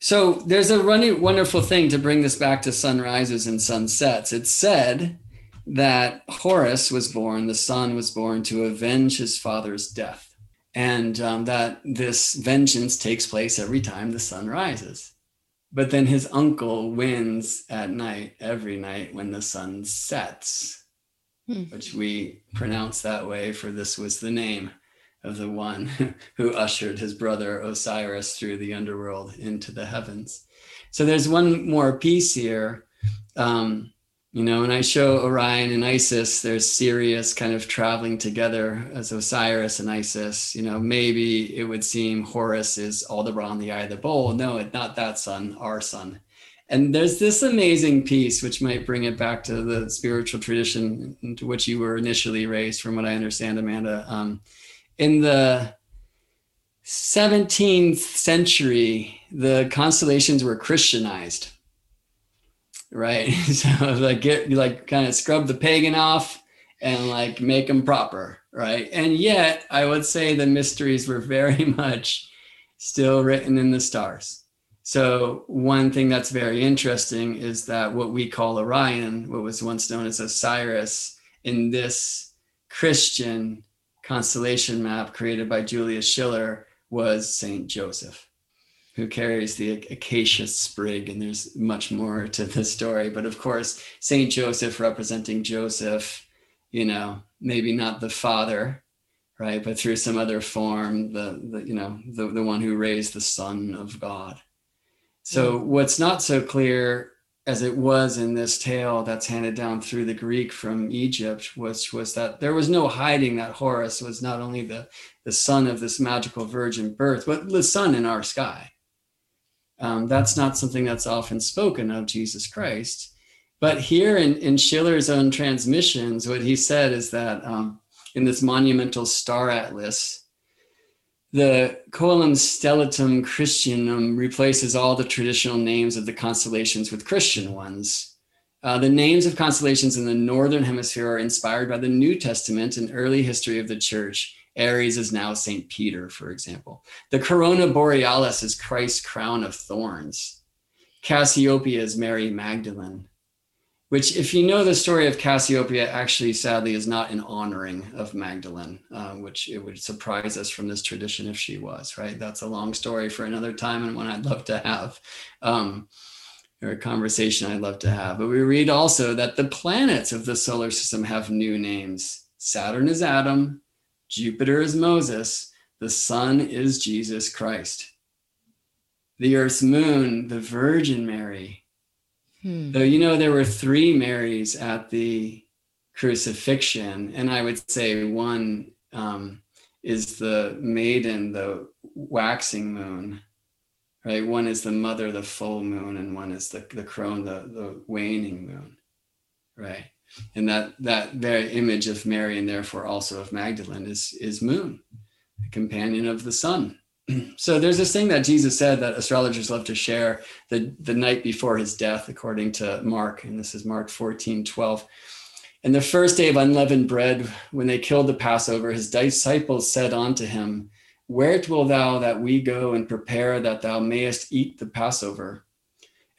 so there's a runny, wonderful thing to bring this back to sunrises and sunsets. It's said that Horus was born, the son was born to avenge his father's death, and um, that this vengeance takes place every time the sun rises. But then his uncle wins at night, every night when the sun sets, hmm. which we pronounce that way, for this was the name of the one who ushered his brother Osiris through the underworld into the heavens. So there's one more piece here. Um, you know, when I show Orion and Isis, there's Sirius kind of traveling together as Osiris and Isis. You know, maybe it would seem Horus is all the in the eye of the bowl. No, it's not that sun, our sun. And there's this amazing piece, which might bring it back to the spiritual tradition into which you were initially raised, from what I understand, Amanda. Um, in the 17th century, the constellations were Christianized, right? so like get like kind of scrub the pagan off and like make them proper, right? And yet, I would say the mysteries were very much still written in the stars. So one thing that's very interesting is that what we call Orion, what was once known as Osiris, in this Christian constellation map created by Julius Schiller was Saint Joseph, who carries the acacia sprig. And there's much more to the story. But of course, Saint Joseph representing Joseph, you know, maybe not the father, right? But through some other form, the, the you know, the, the one who raised the son of God. So mm. what's not so clear as it was in this tale that's handed down through the Greek from Egypt, which was that there was no hiding that Horus was not only the, the son of this magical virgin birth, but the sun in our sky. Um, that's not something that's often spoken of Jesus Christ. But here in, in Schiller's own transmissions, what he said is that um, in this monumental star atlas, the Coelum Stellatum Christianum replaces all the traditional names of the constellations with Christian ones. Uh, the names of constellations in the Northern Hemisphere are inspired by the New Testament and early history of the church. Aries is now St. Peter, for example. The Corona Borealis is Christ's crown of thorns. Cassiopeia is Mary Magdalene which if you know the story of Cassiopeia, actually sadly is not an honoring of Magdalene, uh, which it would surprise us from this tradition if she was, right? That's a long story for another time and one I'd love to have, um, or a conversation I'd love to have. But we read also that the planets of the solar system have new names. Saturn is Adam, Jupiter is Moses, the sun is Jesus Christ. The earth's moon, the Virgin Mary. Hmm. Though you know there were three Marys at the crucifixion, and I would say one um, is the maiden, the waxing moon, right? One is the mother, the full moon, and one is the, the crone, the, the waning moon, right? And that that very image of Mary and therefore also of Magdalene is is moon, the companion of the sun. so there's this thing that Jesus said that astrologers love to share the, the night before his death, according to Mark, and this is Mark 14, 12. And the first day of unleavened bread, when they killed the Passover, his disciples said unto him, Where wilt thou that we go and prepare that thou mayest eat the Passover?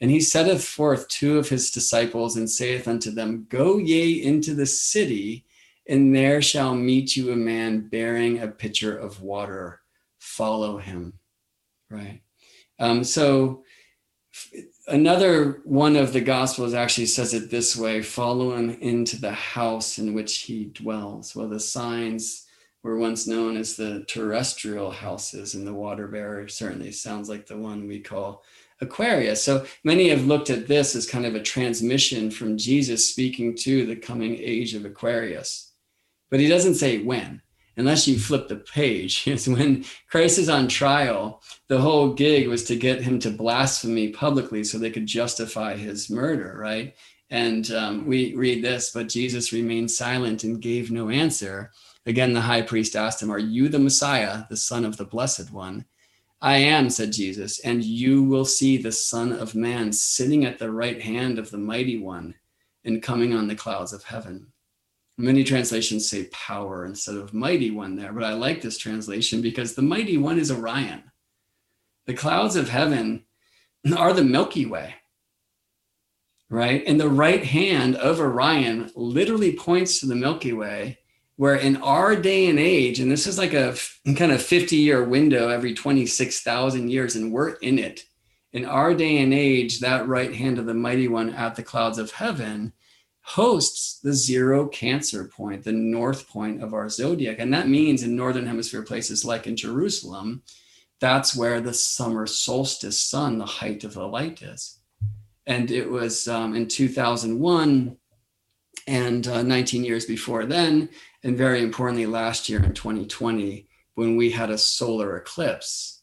And he setteth forth two of his disciples and saith unto them, Go ye into the city, and there shall meet you a man bearing a pitcher of water. Follow him. Right. Um, so another one of the gospels actually says it this way follow him into the house in which he dwells well the signs were once known as the terrestrial houses and the water bearer certainly sounds like the one we call aquarius so many have looked at this as kind of a transmission from jesus speaking to the coming age of aquarius but he doesn't say when unless you flip the page, is when Christ is on trial, the whole gig was to get him to blasphemy publicly so they could justify his murder, right? And um, we read this, but Jesus remained silent and gave no answer. Again, the high priest asked him, Are you the Messiah, the Son of the Blessed One? I am, said Jesus, and you will see the Son of Man sitting at the right hand of the Mighty One and coming on the clouds of heaven. Many translations say power instead of mighty one there, but I like this translation because the mighty one is Orion. The clouds of heaven are the Milky Way, right? And the right hand of Orion literally points to the Milky Way, where in our day and age, and this is like a kind of 50 year window every 26,000 years, and we're in it. In our day and age, that right hand of the mighty one at the clouds of heaven hosts the zero cancer point, the north point of our zodiac. And that means in northern hemisphere places like in Jerusalem, that's where the summer solstice sun, the height of the light is. And it was um, in 2001 and uh, 19 years before then, and very importantly, last year in 2020, when we had a solar eclipse,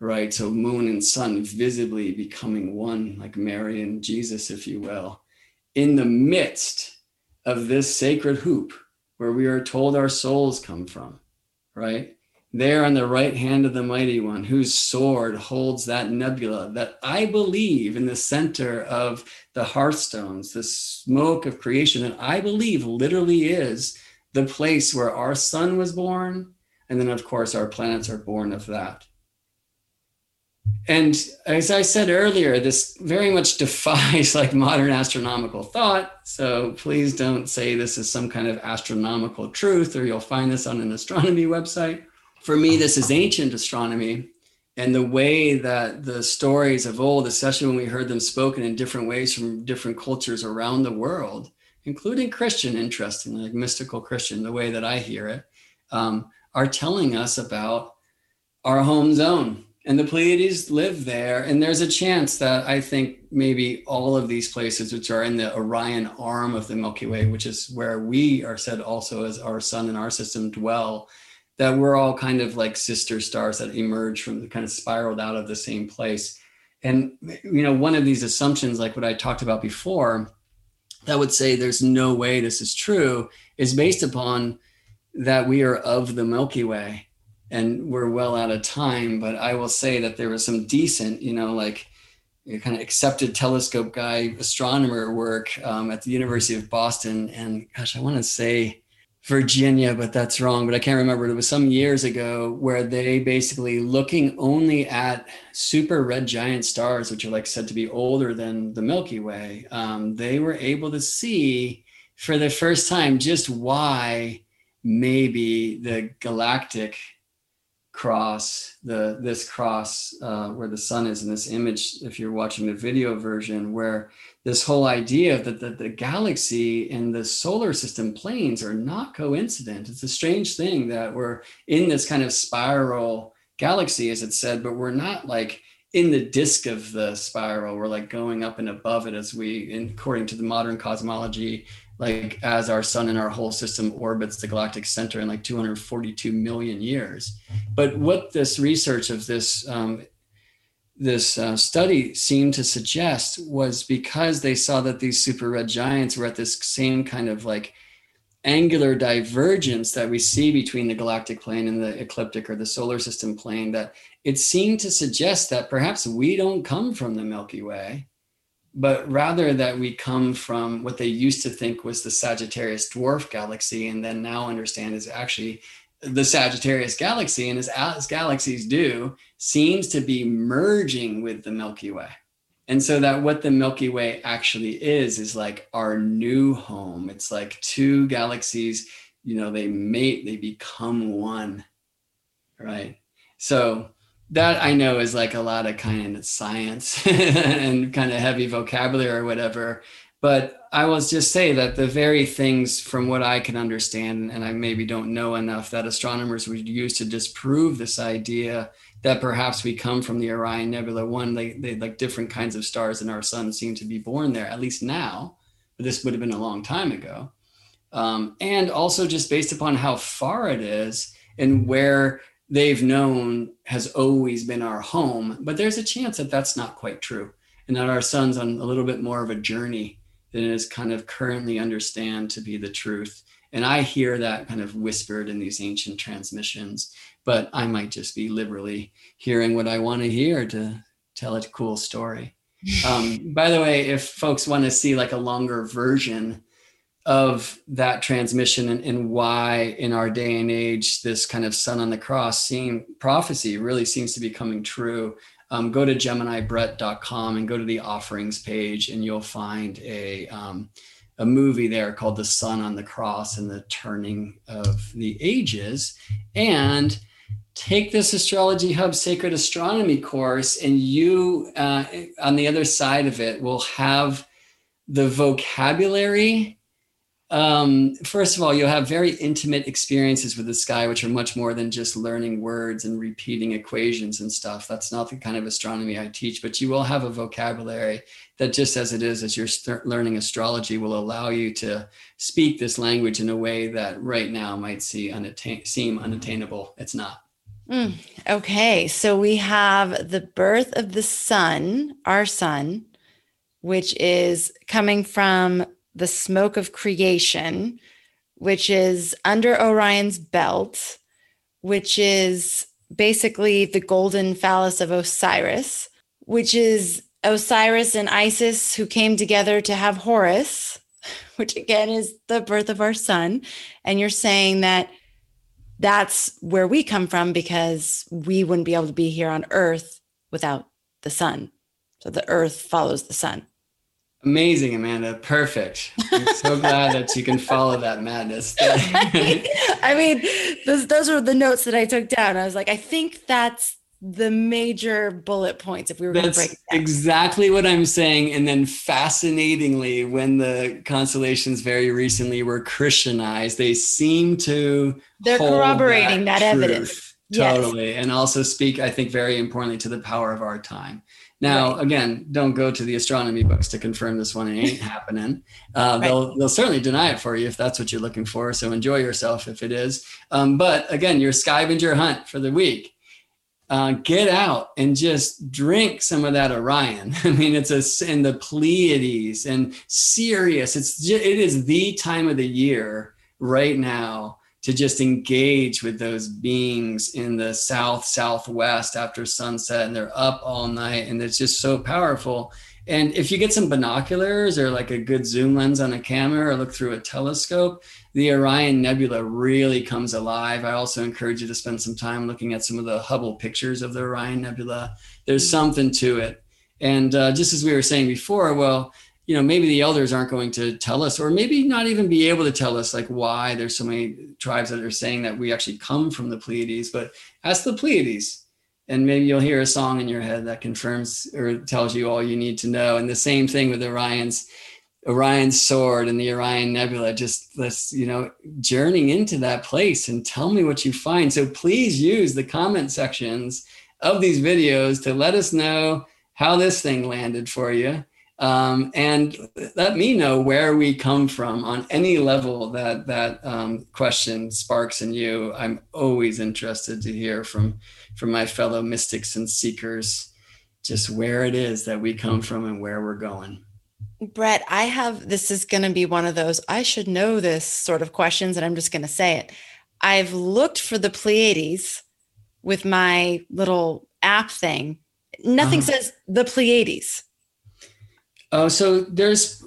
right? So moon and sun visibly becoming one, like Mary and Jesus, if you will in the midst of this sacred hoop where we are told our souls come from, right? There on the right hand of the mighty one, whose sword holds that nebula that I believe in the center of the hearthstones, the smoke of creation, that I believe literally is the place where our sun was born. And then, of course, our planets are born of that. And as I said earlier, this very much defies like modern astronomical thought. So please don't say this is some kind of astronomical truth, or you'll find this on an astronomy website. For me, this is ancient astronomy. And the way that the stories of old, especially when we heard them spoken in different ways from different cultures around the world, including Christian, interestingly, like mystical Christian, the way that I hear it, um, are telling us about our home zone and the Pleiades live there. And there's a chance that I think maybe all of these places, which are in the Orion arm of the Milky Way, which is where we are said also as our sun and our system dwell, that we're all kind of like sister stars that emerge from the kind of spiraled out of the same place. And, you know, one of these assumptions, like what I talked about before, that would say there's no way this is true, is based upon that we are of the Milky Way and we're well out of time. But I will say that there was some decent, you know, like kind of accepted telescope guy astronomer work um, at the University of Boston. And gosh, I want to say Virginia, but that's wrong. But I can't remember. It was some years ago where they basically looking only at super red giant stars, which are like said to be older than the Milky Way. Um, they were able to see for the first time just why maybe the galactic cross the this cross uh, where the sun is in this image if you're watching the video version where this whole idea that the, the galaxy and the solar system planes are not coincident. It's a strange thing that we're in this kind of spiral galaxy as it said but we're not like in the disk of the spiral. We're like going up and above it as we according to the modern cosmology like as our sun and our whole system orbits the galactic center in like 242 million years. But what this research of this um, this uh, study seemed to suggest was because they saw that these super red giants were at this same kind of like angular divergence that we see between the galactic plane and the ecliptic or the solar system plane that it seemed to suggest that perhaps we don't come from the milky way but rather that we come from what they used to think was the Sagittarius dwarf galaxy, and then now understand is actually the Sagittarius galaxy. And as, as galaxies do, seems to be merging with the Milky Way. And so that what the Milky Way actually is, is like our new home. It's like two galaxies, you know, they mate, they become one. Right. So that I know is like a lot of kind of science and kind of heavy vocabulary or whatever. But I will just say that the very things from what I can understand, and I maybe don't know enough, that astronomers would use to disprove this idea that perhaps we come from the Orion Nebula. One, they, they like different kinds of stars in our sun seem to be born there, at least now, but this would have been a long time ago. Um, and also just based upon how far it is and where they've known has always been our home. But there's a chance that that's not quite true and that our sun's on a little bit more of a journey than it is kind of currently understand to be the truth. And I hear that kind of whispered in these ancient transmissions, but I might just be liberally hearing what I want to hear to tell a cool story. Um, by the way, if folks want to see like a longer version of that transmission and, and, why in our day and age this kind of sun on the cross seem prophecy really seems to be coming true. Um, go to geminibrett.com and go to the offerings page and you'll find a um, a movie there called the sun on the cross and the turning of the ages. And take this astrology hub sacred astronomy course and you uh, on the other side of it will have the vocabulary um, first of all, you'll have very intimate experiences with the sky, which are much more than just learning words and repeating equations and stuff. That's not the kind of astronomy I teach, but you will have a vocabulary that, just as it is, as you're learning astrology, will allow you to speak this language in a way that right now might see unattain- seem unattainable. It's not. Mm, okay, so we have the birth of the sun, our sun, which is coming from the smoke of creation, which is under Orion's belt, which is basically the golden phallus of Osiris, which is Osiris and Isis who came together to have Horus, which again is the birth of our sun. And you're saying that that's where we come from because we wouldn't be able to be here on Earth without the sun. So the Earth follows the sun. Amazing, Amanda. Perfect. I'm so glad that you can follow that madness. I mean, those those were the notes that I took down. I was like, I think that's the major bullet points if we were going to break exactly what i'm saying and then fascinatingly when the constellations very recently were christianized they seem to they're corroborating that, that evidence totally yes. and also speak i think very importantly to the power of our time now, right. again, don't go to the astronomy books to confirm this one. It ain't happening. Uh, right. They'll they'll certainly deny it for you if that's what you're looking for. So enjoy yourself if it is. Um, but again, your scavenger hunt for the week. Uh, get out and just drink some of that Orion. I mean, it's a in the Pleiades and Sirius. It's just, it is the time of the year right now to just engage with those beings in the south southwest after sunset and they're up all night and it's just so powerful. And if you get some binoculars or like a good zoom lens on a camera or look through a telescope the orion nebula really comes alive. I also encourage you to spend some time looking at some of the hubble pictures of the orion nebula. There's something to it. And uh, just as we were saying before well you know maybe the elders aren't going to tell us or maybe not even be able to tell us like why there's so many tribes that are saying that we actually come from the pleiades but ask the pleiades. And maybe you'll hear a song in your head that confirms or tells you all you need to know. And the same thing with orion's orion's sword and the orion nebula just let's you know journeying into that place and tell me what you find. So please use the comment sections of these videos to let us know how this thing landed for you um, and let me know where we come from on any level that that um, question sparks in you. I'm always interested to hear from from my fellow mystics and seekers, just where it is that we come from and where we're going. Brett, I have this is going to be one of those I should know this sort of questions, and I'm just going to say it. I've looked for the Pleiades with my little app thing. Nothing uh-huh. says the Pleiades. Oh, so there's,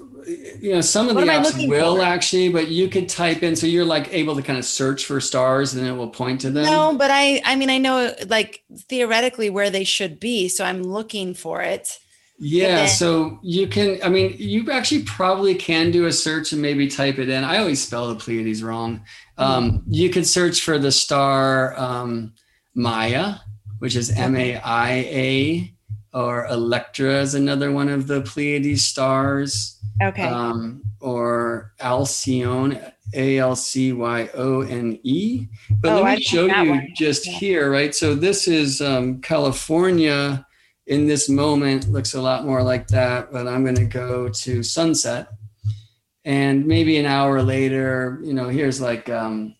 you know, some of what the apps will for? actually, but you could type in, so you're like able to kind of search for stars and it will point to them. No, but I, I mean, I know like theoretically where they should be. So I'm looking for it. Yeah, then- so you can, I mean, you actually probably can do a search and maybe type it in. I always spell the Pleiades wrong. Um, mm-hmm. You could search for the star um, Maia, which is M A I A or Electra is another one of the Pleiades stars. Okay. Um, or Alcyone, A L C Y O N E. But oh, let me I show you one. just yeah. here, right? So this is um, California in this moment, looks a lot more like that, but I'm going to go to sunset. And maybe an hour later, you know, here's like um,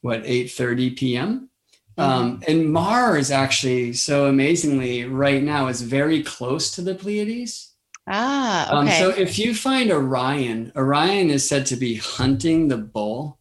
what 8:30 p.m. Um, mm-hmm. and Mars actually, so amazingly, right now is very close to the Pleiades. Ah, okay. Um, so if you find Orion, Orion is said to be hunting the bull.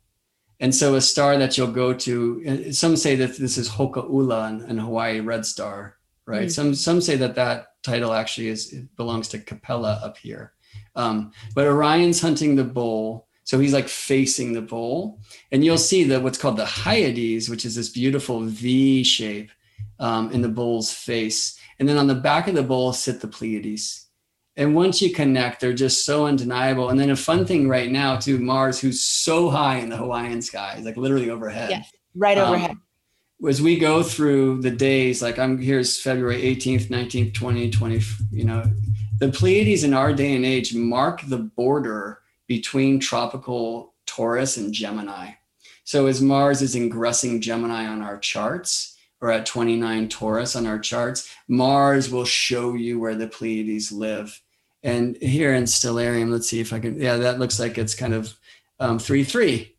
And so a star that you'll go to, uh, some say that this is Hōkūʻula in, in Hawaii Red Star, right? Mm. Some some say that that title actually is belongs to Capella up here. Um, but Orion's hunting the bull. So he's like facing the bull, and you'll see that what's called the Hyades, which is this beautiful V shape um, in the bull's face. And then on the back of the bull sit the Pleiades. And once you connect, they're just so undeniable. And then a fun thing right now to Mars, who's so high in the Hawaiian sky, like literally overhead. Yes, right um, overhead. Um, as we go through the days, like I'm here's February 18th, 19th, 20, 20, you know, the Pleiades in our day and age mark the border between tropical Taurus and Gemini. So as Mars is ingressing Gemini on our charts, or at 29 Taurus on our charts, Mars will show you where the Pleiades live. And here in Stellarium, let's see if I can, yeah, that looks like it's kind of um, 3 3.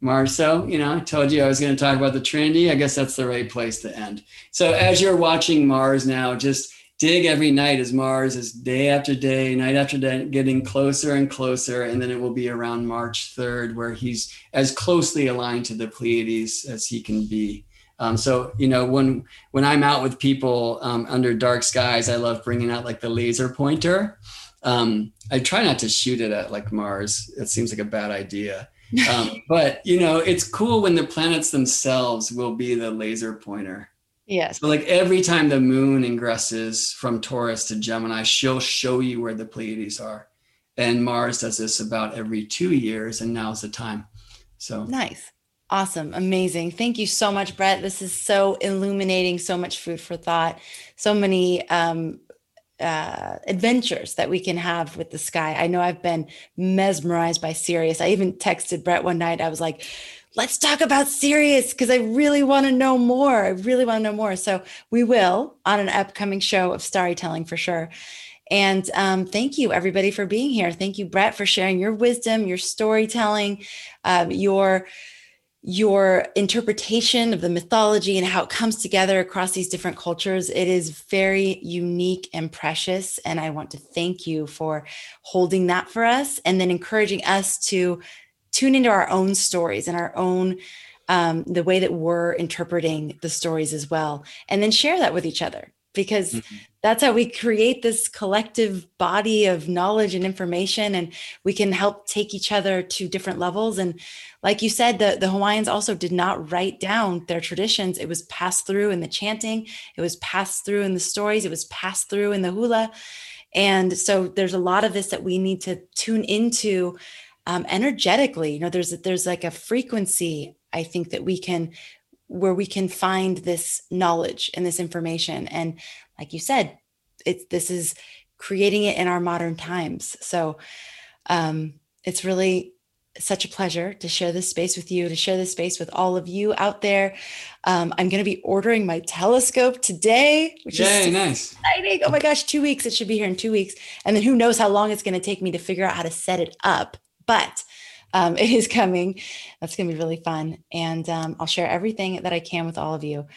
Mars, so, you know, I told you I was going to talk about the Trinity. I guess that's the right place to end. So as you're watching Mars now, just dig every night as Mars is day after day, night after day, getting closer and closer. And then it will be around March 3rd, where he's as closely aligned to the Pleiades as he can be. Um, so you know when when I'm out with people um, under dark skies, I love bringing out like the laser pointer. Um, I try not to shoot it at like Mars. It seems like a bad idea. Um, but you know it's cool when the planets themselves will be the laser pointer. Yes. So like every time the moon ingresses from Taurus to Gemini, she'll show you where the Pleiades are. And Mars does this about every two years, and now's the time. So nice. Awesome. Amazing. Thank you so much, Brett. This is so illuminating, so much food for thought, so many um, uh, adventures that we can have with the sky. I know I've been mesmerized by Sirius. I even texted Brett one night. I was like, let's talk about Sirius because I really want to know more. I really want to know more. So we will on an upcoming show of StarryTelling for sure. And um, thank you, everybody, for being here. Thank you, Brett, for sharing your wisdom, your storytelling, um, your your interpretation of the mythology and how it comes together across these different cultures. It is very unique and precious. And I want to thank you for holding that for us and then encouraging us to tune into our own stories and our own um, the way that we're interpreting the stories as well and then share that with each other because mm-hmm. that's how we create this collective body of knowledge and information and we can help take each other to different levels and like you said the, the hawaiians also did not write down their traditions it was passed through in the chanting it was passed through in the stories it was passed through in the hula And so there's a lot of this that we need to tune into um, energetically. You know, there's there's like a frequency I think that we can where we can find this knowledge and this information. And like you said, it's this is creating it in our modern times. So um, it's really such a pleasure to share this space with you, to share this space with all of you out there. Um, I'm going to be ordering my telescope today, which Yay, is nice. exciting. Oh my gosh, two weeks. It should be here in two weeks. And then who knows how long it's going to take me to figure out how to set it up. But um, it is coming. That's going to be really fun. And um, I'll share everything that I can with all of you.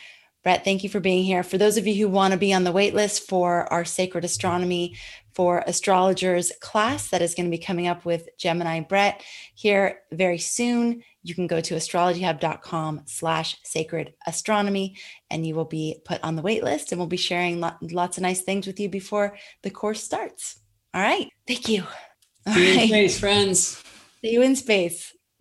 Brett, thank you for being here. For those of you who want to be on the wait list for our Sacred Astronomy for Astrologers class that is going to be coming up with Gemini Brett here very soon, you can go to astrologyhub.com slash sacred astronomy and you will be put on the wait list and we'll be sharing lots of nice things with you before the course starts. All right. Thank you. See you in space, friends. See you in space.